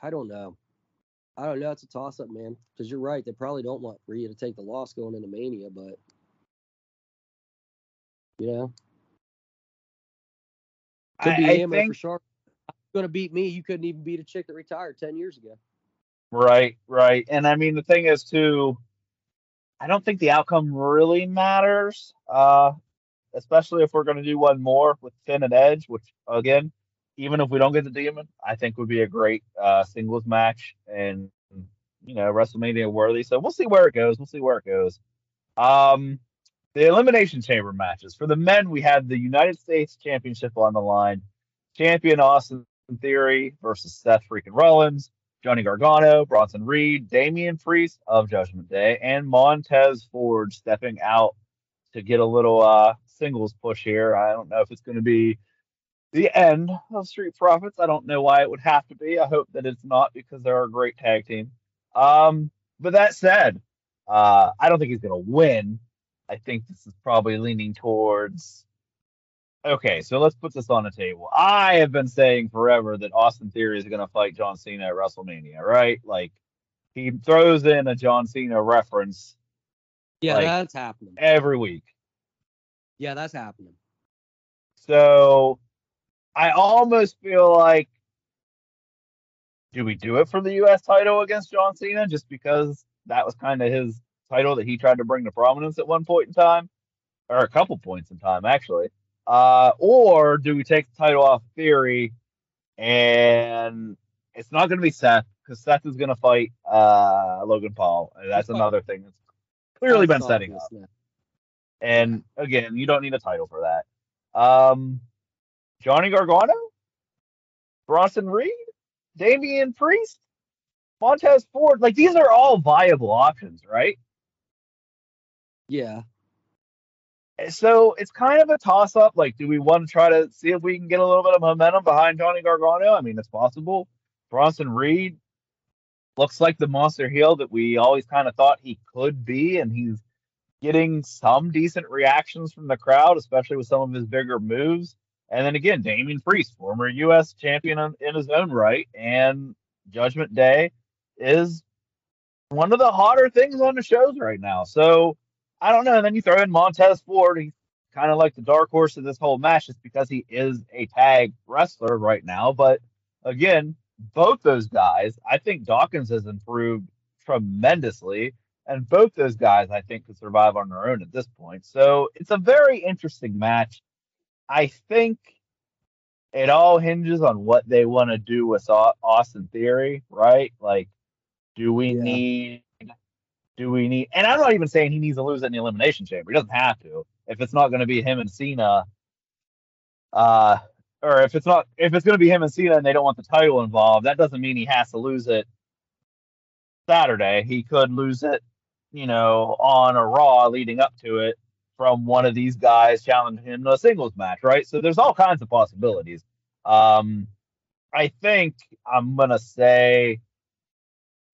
I don't know. I don't know. It's a toss up, man. Because you're right. They probably don't want Rhea to take the loss going into Mania, but, you know, could be I, I think for sure. Going to beat me. You couldn't even beat a chick that retired 10 years ago. Right, right. And I mean, the thing is, too, I don't think the outcome really matters, uh, especially if we're going to do one more with Finn and Edge, which, again, even if we don't get the Demon, I think would be a great uh, singles match and, you know, WrestleMania worthy. So we'll see where it goes. We'll see where it goes. Um, the Elimination Chamber matches. For the men, we had the United States Championship on the line. Champion Austin Theory versus Seth freaking Rollins. Johnny Gargano, Bronson Reed, Damian Priest of Judgment Day, and Montez Ford stepping out to get a little uh, singles push here. I don't know if it's going to be the end of Street Profits. I don't know why it would have to be. I hope that it's not because they're a great tag team. Um, but that said, uh, I don't think he's going to win. I think this is probably leaning towards. Okay, so let's put this on the table. I have been saying forever that Austin Theory is going to fight John Cena at WrestleMania, right? Like he throws in a John Cena reference Yeah, Like- that's happening. every week. Yeah, that's happening. So I almost feel like do we do it for the US title against John Cena just because that was kind of his title that he tried to bring to prominence at one point in time or a couple points in time actually. Uh or do we take the title off Theory and it's not going to be Seth because Seth is going to fight uh Logan Paul. That's another thing that's clearly been That's setting up. now. And again, you don't need a title for that. Um, Johnny Gargano, Bronson Reed, Damian Priest, Montez Ford. Like these are all viable options, right? Yeah. Eh, so it's kind of a toss up. Like, do we want to try to see if we can get a little bit of momentum behind Johnny Gargano? I mean, it's possible. Bronson Reed looks like the monster heel that we always kind of thought he could be, and he's getting some decent reactions from the crowd, especially with some of his bigger moves. And then again, Damian Priest, former U.S. champion in, his own right, and Judgment Day is one of the hotter things on the shows right now. So I don't know. And then you throw in Montez Ford. He's kind of like the dark horse of this whole match just because he is a tag wrestler right now. But again, both those guys, I think Dawkins has improved tremendously. And both those guys, I think, could survive on their own at this point. So it's a very interesting match. I think it all hinges on what they want to do with Austin Theory, right? Like, do we Yeah. need, do we need, and I'm not even saying he needs to lose it in the Elimination Chamber. He doesn't have to. If it's not going to be him and Cena, uh, or if it's not, if it's going to be him and Cena and they don't want the title involved, that doesn't mean he has to lose it Saturday. He could lose it, you know, on a Raw leading up to it from one of these guys challenging him to a singles match, right? So there's all kinds of possibilities. Um, I think I'm gonna say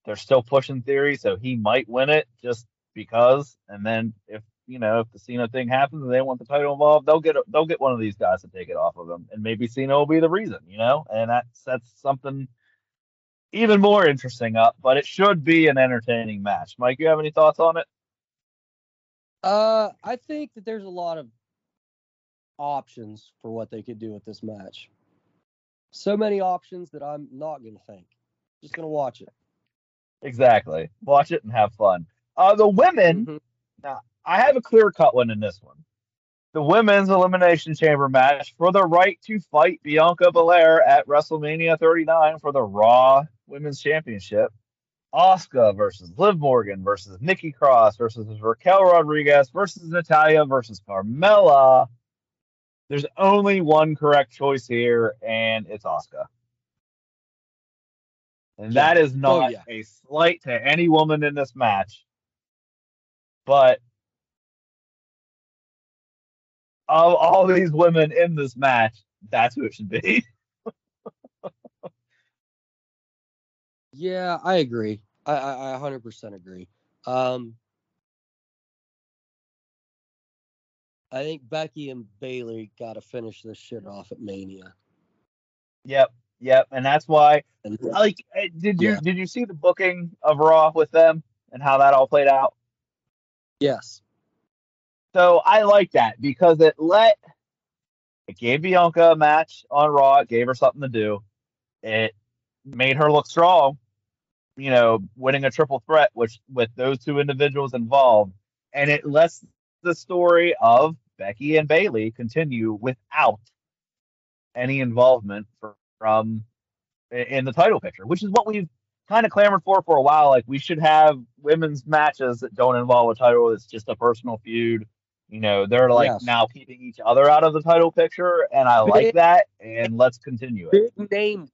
they're still pushing theory, so he might win it just because. And then if you know if the Cena thing happens and they want the title involved, they'll get they'll get one of these guys to take it off of him, and maybe Cena will be the reason, you know, and that sets something even more interesting up. But it should be an entertaining match. Mike, you have any thoughts on it? Uh, I think that there's a lot of options for what they could do with this match. So many options that I'm not gonna think. Just gonna watch it. Exactly. Watch it and have fun. Uh, the women. Mhm. Now, I have a clear cut one in this one. The women's elimination chamber match for the right to fight Bianca Belair at WrestleMania 39 for the Raw Women's Championship. Asuka versus Liv Morgan versus Nikki Cross versus Raquel Rodriguez versus Natalya versus Carmella. There's only one correct choice here, and it's Asuka. And Yeah. that is oh, not Oh, yeah. a slight to any woman in this match. But of all these women in this match, that's who it should be. Yeah, I agree. I, I, I 100% agree. Um, I think Becky and Bayley got to finish this shit off at Mania. yep, yep, and that's why. And Like, eh, did you Yeah. did you see the booking of Raw with them and how that all played out? yes, So I like that because it let it gave Bianca a match on Raw. It gave her something to do. It made her look strong. You know, winning a triple threat, which with those two individuals involved, and it lets the story of Becky and Bayley continue without any involvement from in the title picture, which is what we've kind of clamored for for a while. Like we should have women's matches that don't involve a title. It's just a personal feud. You know, they're like Yes. now keeping each other out of the title picture, and I like that. And let's continue it. big name,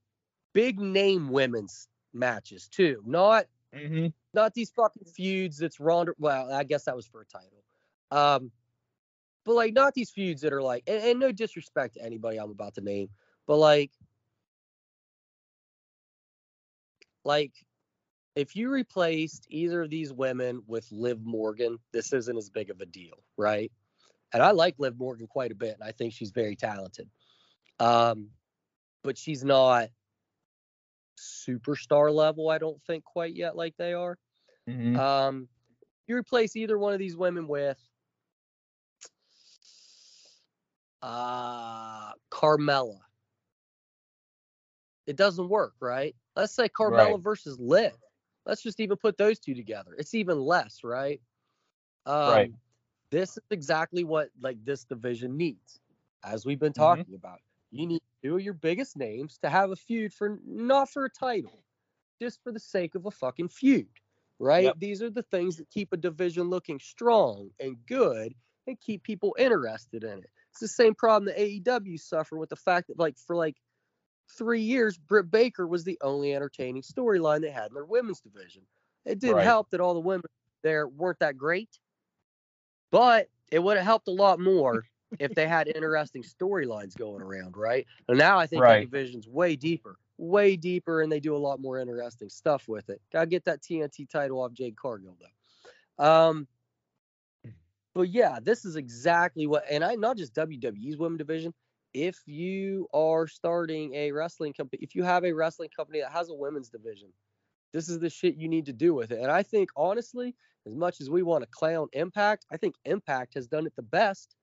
big name women's matches too. Not hmm not these fucking feuds that's Ronda. Well, I guess that was for a title. Um, but like not these feuds that are like, and, and no disrespect to anybody I'm about to name, but like, like if you replaced either of these women with Liv Morgan, this isn't as big of a deal, right? And I like Liv Morgan quite a bit, and I think she's very talented. Um, but she's not superstar level, I don't think quite yet like they are. hmm Um, you replace either one of these women with uh Carmella. It doesn't work, right? Let's say Carmella Right. versus Liv. Let's just even put those two together. It's even less, right? Um, Right. This is exactly what like this division needs, as we've been Mhm. talking about. You need two of your biggest names to have a feud for not for a title, just for the sake of a fucking feud, right? Yep. These are the things that keep a division looking strong and good and keep people interested in it. It's the same problem that AEW suffer with the fact that like for like three years, Britt Baker was the only entertaining storyline they had in their women's division. It didn't Right. help that all the women there weren't that great, but it would have helped a lot more if they had interesting storylines going around, right? And now I think Right. the division's way deeper, way deeper, and they do a lot more interesting stuff with it. Gotta get that TNT title off Jade Cargill though. Um, but yeah, this is exactly what, and I not just WWE's women division. If you are starting a wrestling company, if you have a wrestling company that has a women's division, this is the shit you need to do with it. And I think honestly, as much as we want to clown Impact, I think Impact has done it the best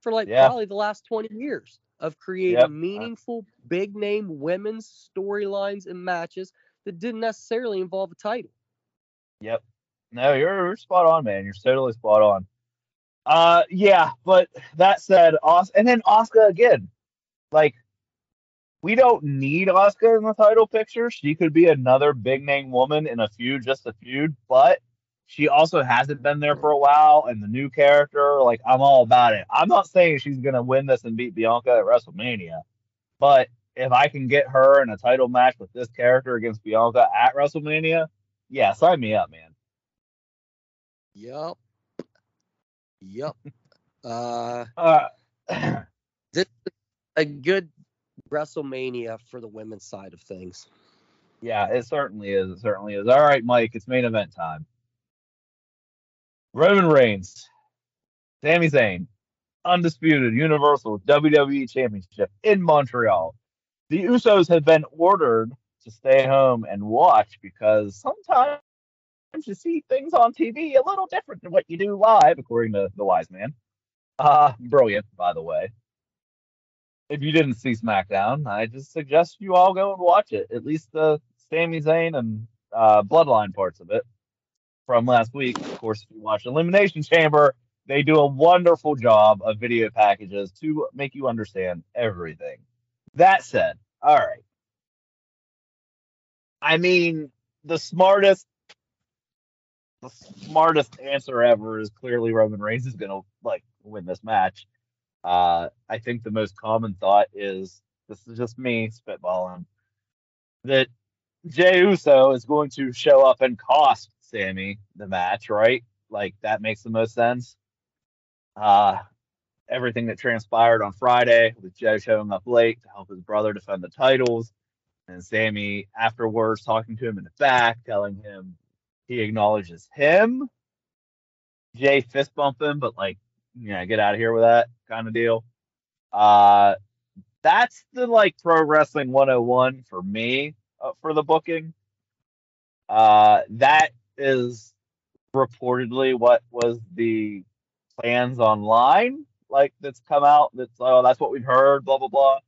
for like Yeah. probably the last 20 years of creating Yep. meaningful, big name women's storylines and matches that didn't necessarily involve a title. Yep. No, you're, you're spot on, man. You're totally spot on. Uh, yeah, but that said, Os- and then Asuka again, like we don't need Asuka in the title picture. She could be another big name woman in a feud, just a feud, but she also hasn't been there for a while. And the new character, like I'm all about it. I'm not saying she's gonna win this and beat Bianca at WrestleMania, but if I can get her in a title match with this character against Bianca at WrestleMania, yeah, sign me up, man. yep yep Uh, Uh, this is a good WrestleMania for the women's side of things. yeah, it certainly is. It certainly is. All right, Mike, it's main event time. Roman Reigns, Sami Zayn, undisputed Universal WWE Championship in Montreal. The Usos have been ordered to stay home and watch because sometimes you see things on TV a little different than what you do live, according to the wise man. Uh, brilliant, by the way. If you didn't see SmackDown, I just suggest you all go and watch it. At least the Sami Zayn and uh, Bloodline parts of it from last week. Of course, if you watch Elimination Chamber, they do a wonderful job of video packages to make you understand everything. That said, all right. I mean, the smartest the smartest answer ever is clearly Roman Reigns is gonna like win this match. Uh, I think the most common thought is this is just me spitballing that Jey Uso is going to show up and cost Sami the match, right? Like that makes the most sense. Uh, everything that transpired on Friday with Jey showing up late to help his brother defend the titles, and Sami afterwards talking to him in the back, telling him he acknowledges him. Jey fist bumping, but like, yeah, get out of here with that kind of deal. Uh, that's the like pro wrestling 101 for me uh, for the booking. Uh, that is reportedly what was the plans online, like that's come out. That's oh, that's what we've heard, blah blah blah.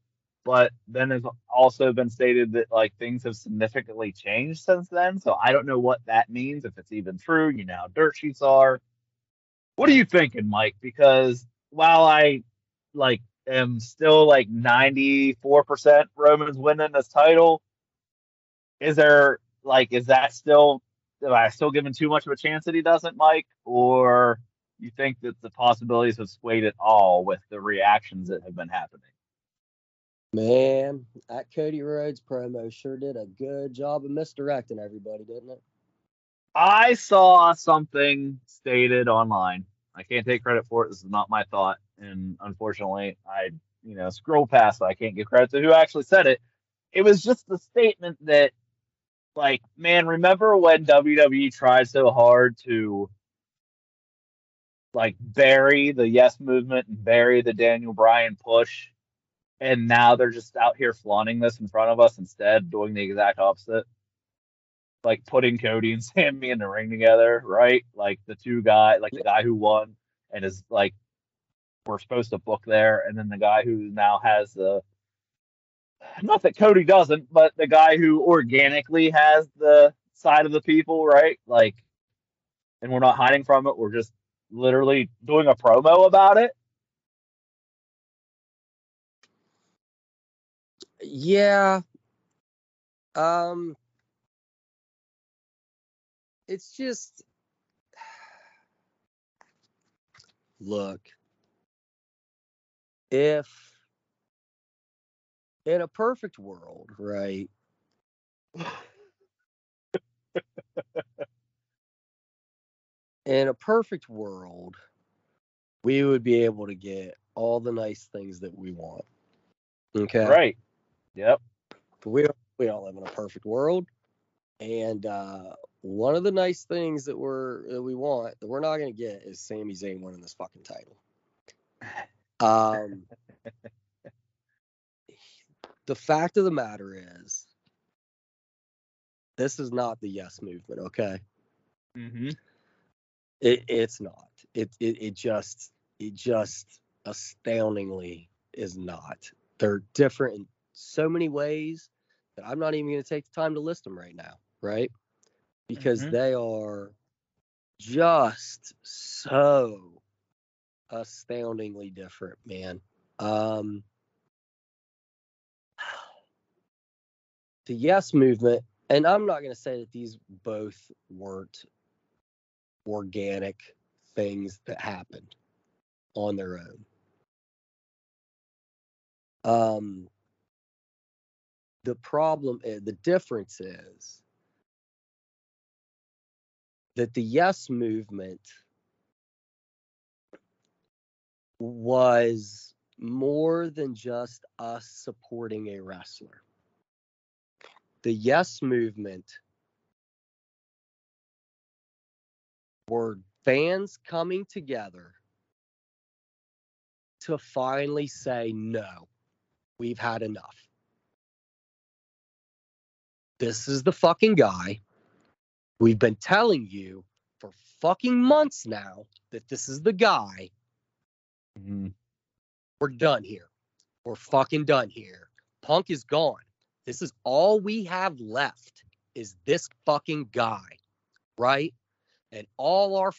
But then it's also been stated that like things have significantly changed since then. So I don't know what that means, if it's even true. You know how dirt sheets are. What are you thinking, Mike? Because while I like am still like 94% Roman's winning this title, is there like is that still am I still giving too much of a chance that he doesn't, Mike? Or you think that the possibilities have swayed at all with the reactions that have been happening? Man, that Cody Rhodes promo sure did a good job of misdirecting everybody, didn't it? I saw something stated online. I can't take credit for it. This is not my thought, and unfortunately, I you know scroll past. So I can't give credit to who actually said it. It was just the statement that, like, man, remember when WWE tried so hard to like bury the Yes movement and bury the Daniel Bryan push, and now they're just out here flaunting this in front of us instead, doing the exact opposite like putting Cody and Sami in the ring together, right? Like the two guy, like the guy who won and is like we're supposed to book there, and then the guy who now has the not that Cody doesn't, but the guy who organically has the side of the people, right? Like, and we're not hiding from it. We're just literally doing a promo about it. Yeah. Um it's just look if in a perfect world right in a perfect world we would be able to get all the nice things that we want okay Right. Yep. but we don't, we don't live in a perfect world and uh one of the nice things that we're that we want that we're not going to get is Sami Zayn winning this fucking title. Um, the fact of the matter is, this is not the yes movement. Okay, Mm-hmm. it it's not. It it it just it just astoundingly is not. They're different in so many ways that I'm not even going to take the time to list them right now. Right. Because Mhm. they are just so astoundingly different, man. Um, the yes movement, and I'm not going to say that these both weren't organic things that happened on their own. Um, the problem, is, the difference is that the yes movement was more than just us supporting a wrestler. The yes movement were fans coming together to finally say, no, we've had enough. This is the fucking guy. We've been telling you for fucking months now that this is the guy. Mm-hmm. We're done here. We're fucking done here. Punk is gone. This is all we have left is this fucking guy, right? And all our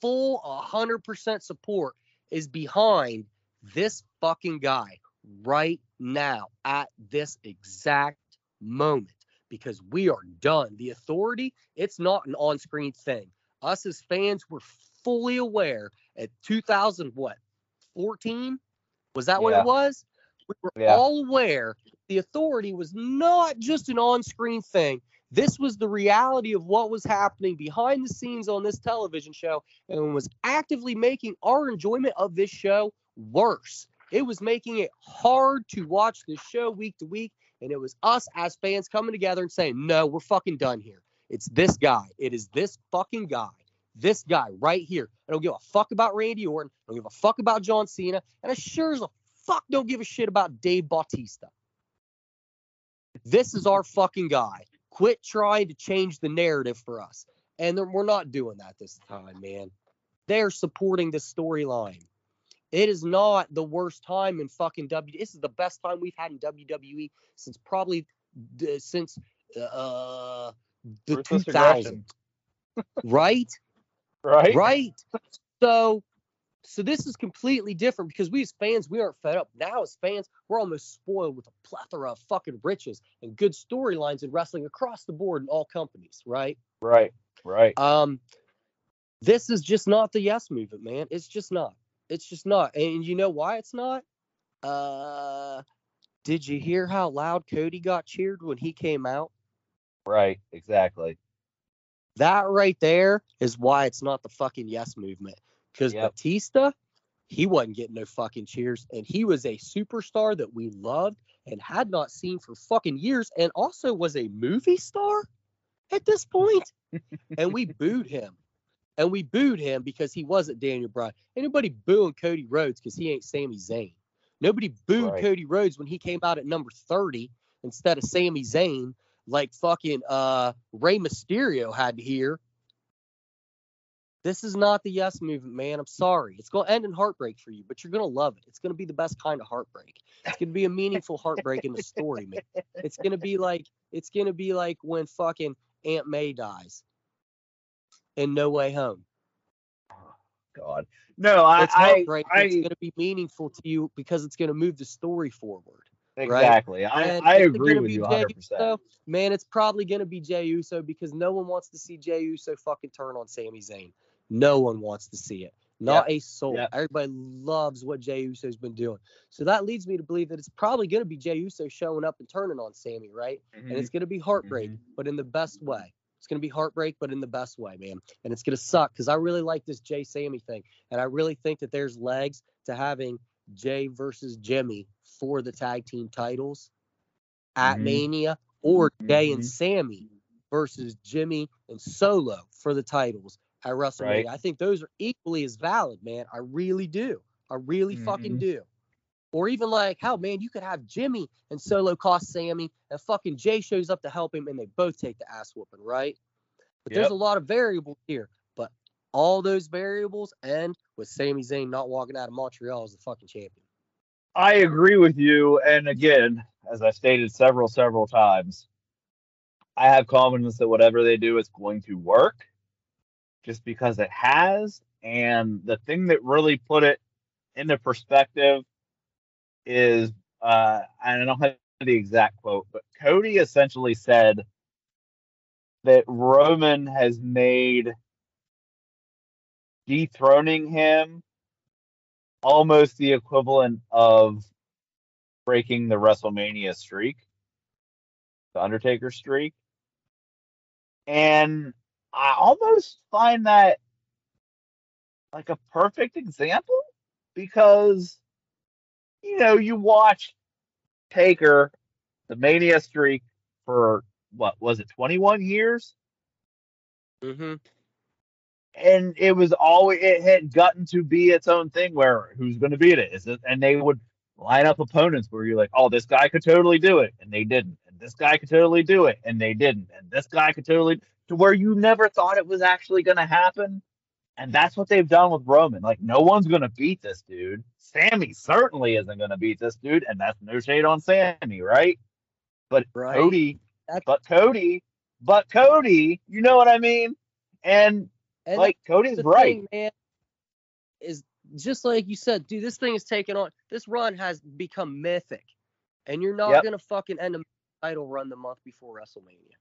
full 100% support is behind this fucking guy right now at this exact moment because we are done. The authority, it's not an on-screen thing. Us as fans were fully aware at 2000 what 14 was that what it was? We were Yeah. all aware the authority was not just an on-screen thing. This was the reality of what was happening behind the scenes on this television show and was actively making our enjoyment of this show worse. It was making it hard to watch this show week to week. And it was us as fans coming together and saying, no, we're fucking done here. It's this guy. It is this fucking guy. This guy right here. I don't give a fuck about Randy Orton. I don't give a fuck about John Cena. And I sure as a fuck don't give a shit about Dave Bautista. This is our fucking guy. Quit trying to change the narrative for us. And we're not doing that this time, man. They're supporting the storyline. It is not the worst time in fucking W. This is the best time we've had in WWE since probably the, since uh the Ruthless 2000s, right? Right? right? So, so this is completely different because we as fans, we aren't fed up. Now as fans, we're almost spoiled with a plethora of fucking riches and good storylines in wrestling across the board in all companies, right? Right. Right. Um, this is just not the yes movement, man. It's just not. It's just not. And you know why it's not? Uh, did you hear how loud Cody got cheered when he came out? Right. Exactly. That right there is why it's not the fucking yes movement. Because Yep. Batista, he wasn't getting no fucking cheers, and he was a superstar that we loved and had not seen for fucking years, and also was a movie star at this point. and we booed him. And we booed him because he wasn't Daniel Bryan. Anybody booing Cody Rhodes because he ain't Sami Zayn. Nobody booed Right. Cody Rhodes when he came out at number 30 instead of Sami Zayn, like fucking uh Rey Mysterio had to hear. This is not the yes movement, man. I'm sorry. It's gonna end in heartbreak for you, but you're gonna love it. It's gonna be the best kind of heartbreak. It's gonna be a meaningful heartbreak in the story, man. It's gonna be like it's gonna be like when fucking Aunt May dies in No Way Home. Oh, God. No, I, It's I, heartbreak. but it's gonna be meaningful to you because it's gonna move the story forward. exactly. I, I agree with you 100. percent Uso? Man, it's probably gonna be Jey Uso because no one wants to see Jey Uso fucking turn on Sami Zayn. No one wants to see it. Not a soul. Yep. Everybody loves what Jey Uso's been doing. So that leads me to believe that it's probably gonna be Jey Uso showing up and turning on Sami, right? and it's going to be heartbreak, but in the best way. It's going to be heartbreak, but in the best way, man. And it's going to suck because I really like this Jey Sami thing, and I really think that there's legs to having Jey versus Jimmy for the tag team titles at Mhm. Mania, or Jey and Mhm. Sami versus Jimmy and Solo for the titles at WrestleMania. Right. I think those are equally as valid, man. I really do. I really fucking Mhm. do. Or even like, how man, you could have Jimmy and Solo cost Sami, and fucking Jey shows up to help him, and they both take the ass whooping, right? But there's a lot of variables here. But all those variables end with Sami Zayn not walking out of Montreal as the fucking champion. I agree with you. And again, as I stated several, several times, I have confidence that whatever they do is going to work. Just because it has. And the thing that really put it into perspective is uh, I don't have the exact quote, but Cody essentially said that Roman has made dethroning him almost the equivalent of breaking the WrestleMania streak, the Undertaker streak. And I almost find that like a perfect example because you know, you watch Taker, the Mania streak for what was it, 21 years? Mm-hmm. And it was always it had gotten to be its own thing where who's going to beat it? Is it? And they would line up opponents where you're like, oh, this guy could totally do it, and they didn't, this guy could totally do it, and they didn't, and this guy could totally to where you never thought it was actually going to happen. And that's what they've done with Roman. Like, no one's going to beat this dude. Sami certainly isn't going to beat this dude, and that's no shade on Sami, right? But Right. Cody, That's- but Cody, but Cody, you know what I mean? And, And like Cody's right. thing, man, is just like you said, dude. This thing is taking on. This run has become mythic, and you're not Yep. gonna fucking end a title run the month before WrestleMania.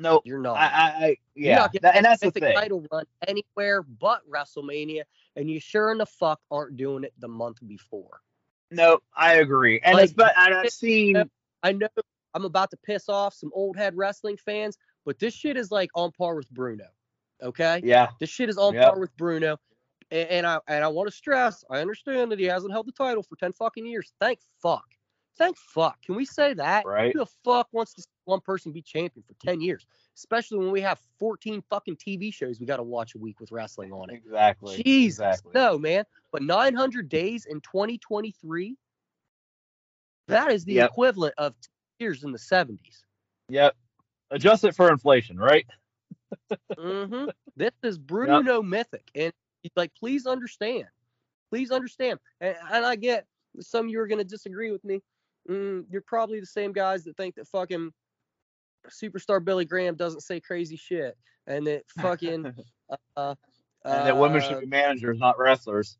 No, You're not. I, I, I yeah, not getting that- and that's the thing. title run anywhere but WrestleMania, and you sure in the fuck aren't doing it the month before. No, I agree. And Like, but I've seen I know I'm about to piss off some old head wrestling fans, but this shit is like on par with Bruno. Okay? yeah, This shit is on Yep. par with Bruno. And, and I and I want to stress, I understand that he hasn't held the title for 10 fucking years. Thank fuck. Thank fuck. Can we say that? right. Who the fuck wants to see one person be champion for 10 years? Especially when we have 14 fucking TV shows we got to watch a week with wrestling on it. Exactly. Jesus. Exactly. No, man. But 900 days in 2023, that is the Yep. equivalent of years in the 70s. Yep. Adjust it for inflation, right? mm-hmm. This is Bruno Mythic. And like, please understand. Please understand. And, and I get some of you are going to disagree with me. Mm, you're probably the same guys that think that fucking superstar Billy Graham doesn't say crazy shit. And that fucking. uh, and that women uh, should be managers, not wrestlers.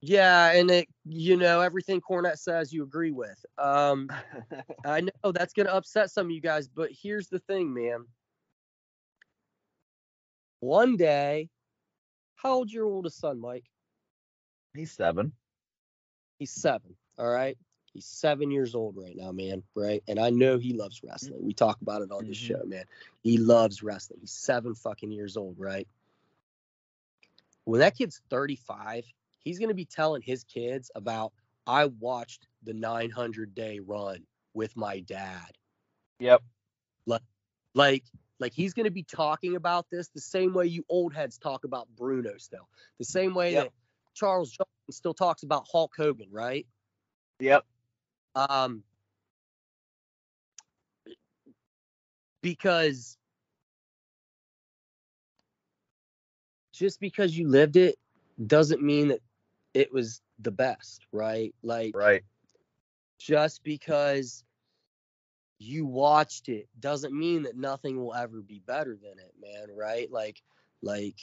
Yeah, and it, you know, everything Cornette says you agree with. Um, I know that's gonna upset some of you guys, but here's the thing, man. One day, how old's your oldest son, Mike? He's seven. He's seven. All right. He's seven years old right now, man. Right. And I know he loves wrestling. We talk about it on this Mhm. show, man. He loves wrestling. He's seven fucking years old, right? When that kid's 35, he's going to be telling his kids about, I watched the 900 day run with my dad. Yep. Like, like he's going to be talking about this the same way you old heads talk about Bruno still, the same way Yep. that Charles Johnson still talks about Hulk Hogan, right? Yep. Um, because just because you lived it doesn't mean that it was the best, right? Like, Right. just because you watched it doesn't mean that nothing will ever be better than it, man, right? Like, like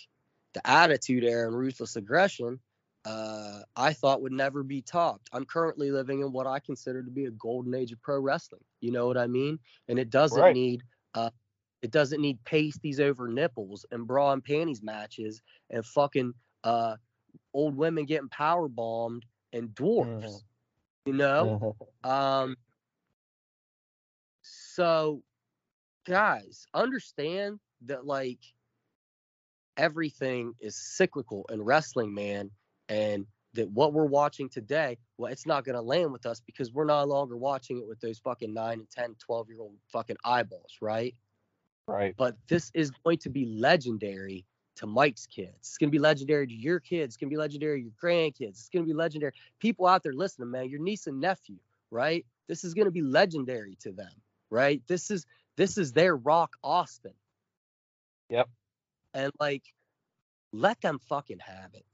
the attitude era and ruthless aggression, uh, I thought would never be topped. I'm currently living in what I consider to be a golden age of pro wrestling. You know what I mean? And it doesn't Right. need, uh, it doesn't need pasties over nipples and bra and panties matches and fucking uh, old women getting power bombed and dwarfs. You know? Um, so, guys, understand that like everything is cyclical in wrestling, man, and that what we're watching today, well, it's not going to land with us because we're no longer watching it with those fucking 9 and 10, 12 year old fucking eyeballs, right? right. But this is going to be legendary to Mike's kids. It's going to be legendary to your kids. It's going to be legendary to your grandkids. It's going to be legendary. People out there listening, man, your niece and nephew, right? This is going to be legendary to them, right? This is this is their Rock Austin. Yep. And like, let them fucking have it.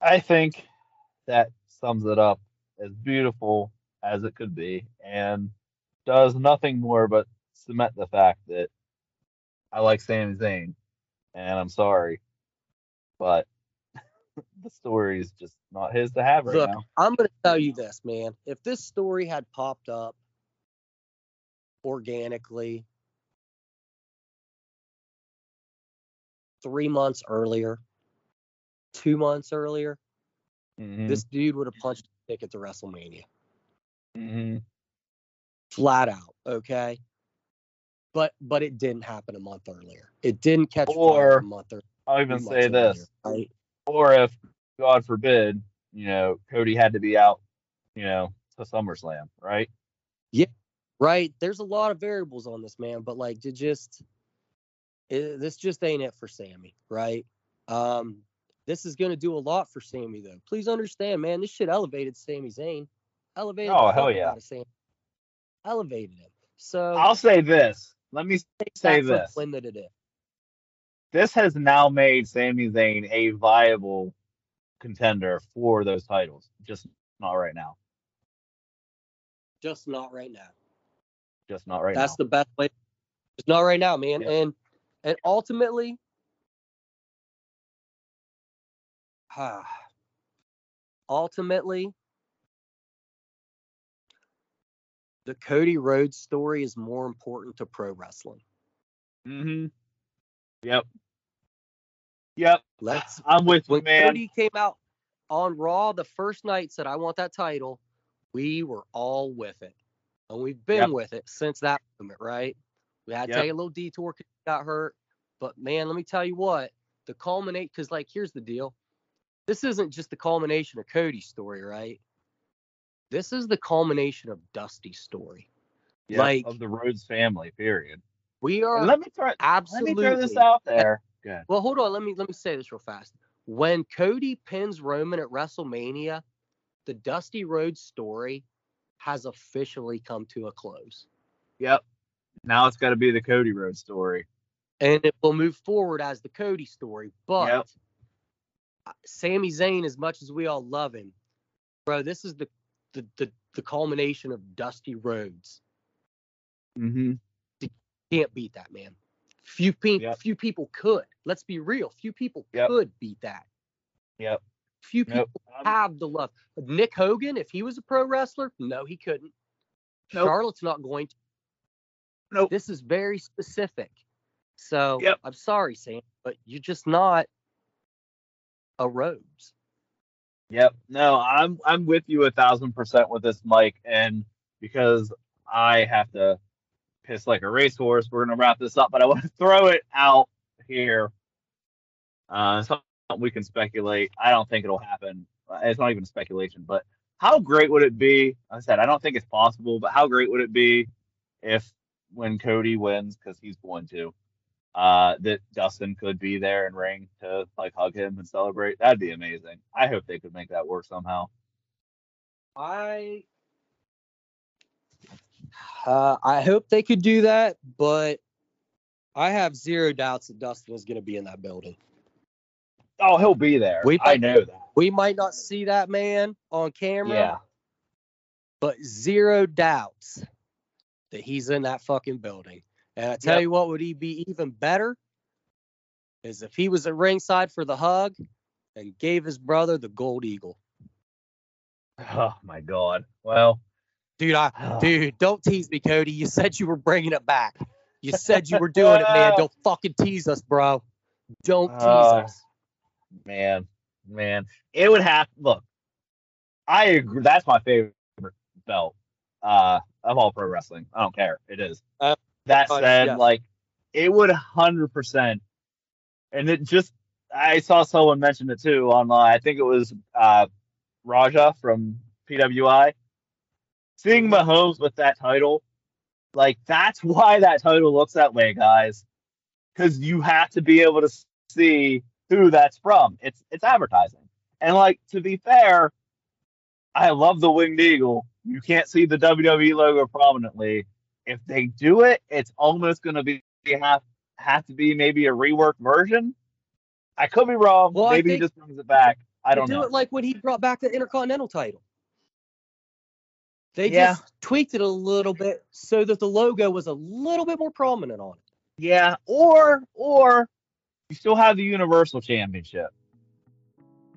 I think that sums it up as beautiful as it could be and does nothing more but cement the fact that I like Sami Zayn, and I'm sorry, but the story is just not his to have right Look, now. I'm going to tell you this, man. If this story had popped up organically three months earlier, two months earlier, Mhm. this dude would have punched a ticket to WrestleMania. Mhm. Flat out, okay? But but it didn't happen a month earlier. It didn't catch Or- a month earlier. I'll even say this, earlier, right? or if God forbid, you know, Cody had to be out, you know, to SummerSlam, right? Yeah, right? There's a lot of variables on this, man, but like to just it, this just ain't it for Sami, right? Um, this is gonna do a lot for Sami though. Please understand, man, this shit elevated Sami Zayn, elevated. Oh, hell yeah. Sami. elevated him. So I'll say this. Let me say that for the this. win that it is. this has now made Sami Zayn a viable contender for those titles. Just not right now. Just not right now. Just not right That's now. That's the best way. It's not right now, man. Yeah. And and ultimately, ultimately, the Cody Rhodes story is more important to pro wrestling. mm-hmm. Yep. Yep. Let's. I'm with you, man. Cody came out on Raw the first night, said, "I want that title," we were all with it, and we've been Yep. with it since that moment, right? We had to Yep. take a little detour got hurt, but man, let me tell you what, the culminate because like here's the deal, this isn't just the culmination of Cody's story, right? This is the culmination of Dusty's story. Yep, like- of the Rhodes family, period. We And are let me throw let absolutely. me throw this out there. Good. Well, hold on. Let me let me say this real fast. When Cody pins Roman at WrestleMania, the Dusty Rhodes story has officially come to a close, Yep. Now it's got to be the Cody Rhodes story. and it will move forward as the Cody story. But Yep. Sami Zayn, as much as we all love him, bro, this is the the the, the culmination of Dusty Rhodes. Mm-hmm. Can't beat that, man. Few people, Yep. few people could. Let's be real. Few people Yep. could beat that. Yep. Few people Nope. Um, have the love. Nick Hogan, if he was a pro wrestler, no, he couldn't. Nope. Charlotte's not going to. Nope. This is very specific. So Yep. I'm sorry, Sam, but you're just not a Rhodes. Yep. No, I'm I'm with you a thousand percent with this, Mike, and because I have to piss like a racehorse, we're gonna wrap this up, but I want to throw it out here. Uh, something we can speculate. I don't think it'll happen. Uh, It's not even speculation, but how great would it be? Like I said I don't think it's possible, but how great would it be if when Cody wins, because he's going to, uh, that Dustin could be there and ring to like hug him and celebrate. That'd be amazing. I hope they could make that work somehow. I uh, I hope they could do that, but I have zero doubts that Dustin is going to be in that building. Oh, he'll be there. We- I know that. We might not see that man on camera, Yeah. but zero doubts that he's in that fucking building. And I tell Yep. you what, would he be even better? Is if he was at ringside for the hug and gave his brother the gold eagle. Oh my God. Well, Dude, I oh, dude, don't tease me, Cody. You said you were bringing it back. You said you were doing it, man. Don't fucking tease us, bro. Don't tease Uh, us. man, man, it would have. Look, I agree. That's my favorite belt uh, of all pro wrestling. I don't care. It is. Uh, that uh, said, yeah. like, it would hundred percent. And it just, I saw someone mention it too online. I think it was uh, Raja from PWI. Seeing Mahomes with that title, like that's why that title looks that way, guys. Because you have to be able to see who that's from. It's it's advertising. And like to be fair, I love the winged eagle. You can't see the WWE logo prominently. If they do it, it's almost going to be have have to be maybe a reworked version. I could be wrong. Well, maybe he just brings it back. I don't They do know. it like when he brought back the Intercontinental title. They Yeah. just tweaked it a little bit so that the logo was a little bit more prominent on it. Yeah, or or you still have the Universal Championship,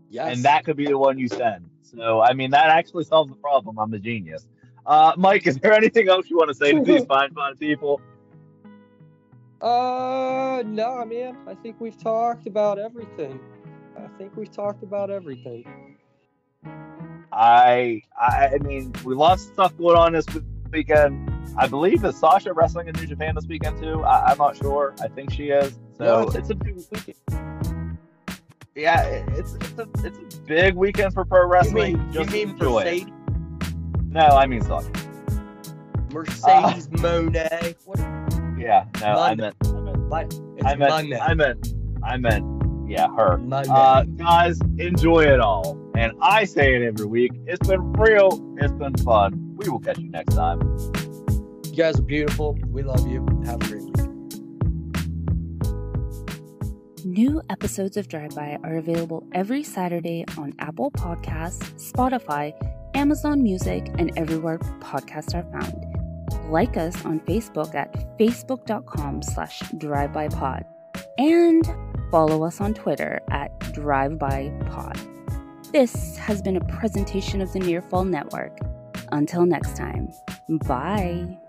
Yes. and that could be the one you send. So I mean, that actually solves the problem. I'm a genius. Uh, Mike, is there anything else you want to say to these fine, fine people? Uh, no, man. I think we've talked about everything. I think we've talked about everything. I I I mean, we lots of stuff going on this weekend. I believe is Sasha wrestling in New Japan this weekend too. I, I'm not sure. I think she is. So No, it's- it's a big weekend. Yeah, it- it's it's a, it's a big weekend for pro You wrestling. mean, you Just mean enjoy it. Mercedes, No, I mean Sasha. Mercedes Moné? What? Yeah, no, I Monday. meant I meant But it's I meant Monday. I meant I meant yeah, her. Monday. Uh, guys, enjoy it all. And I say it every week. It's been real. It's been fun. We will catch you next time. you guys are beautiful. We love you. Have a great week. New episodes of Drive By are available every Saturday on Apple Podcasts, Spotify, Amazon Music, and everywhere podcasts are found. Like us on Facebook at facebook.com slash drivebypod and follow us on Twitter at drivebypod. This has been a presentation of the Nearfall Network. Until next time, bye.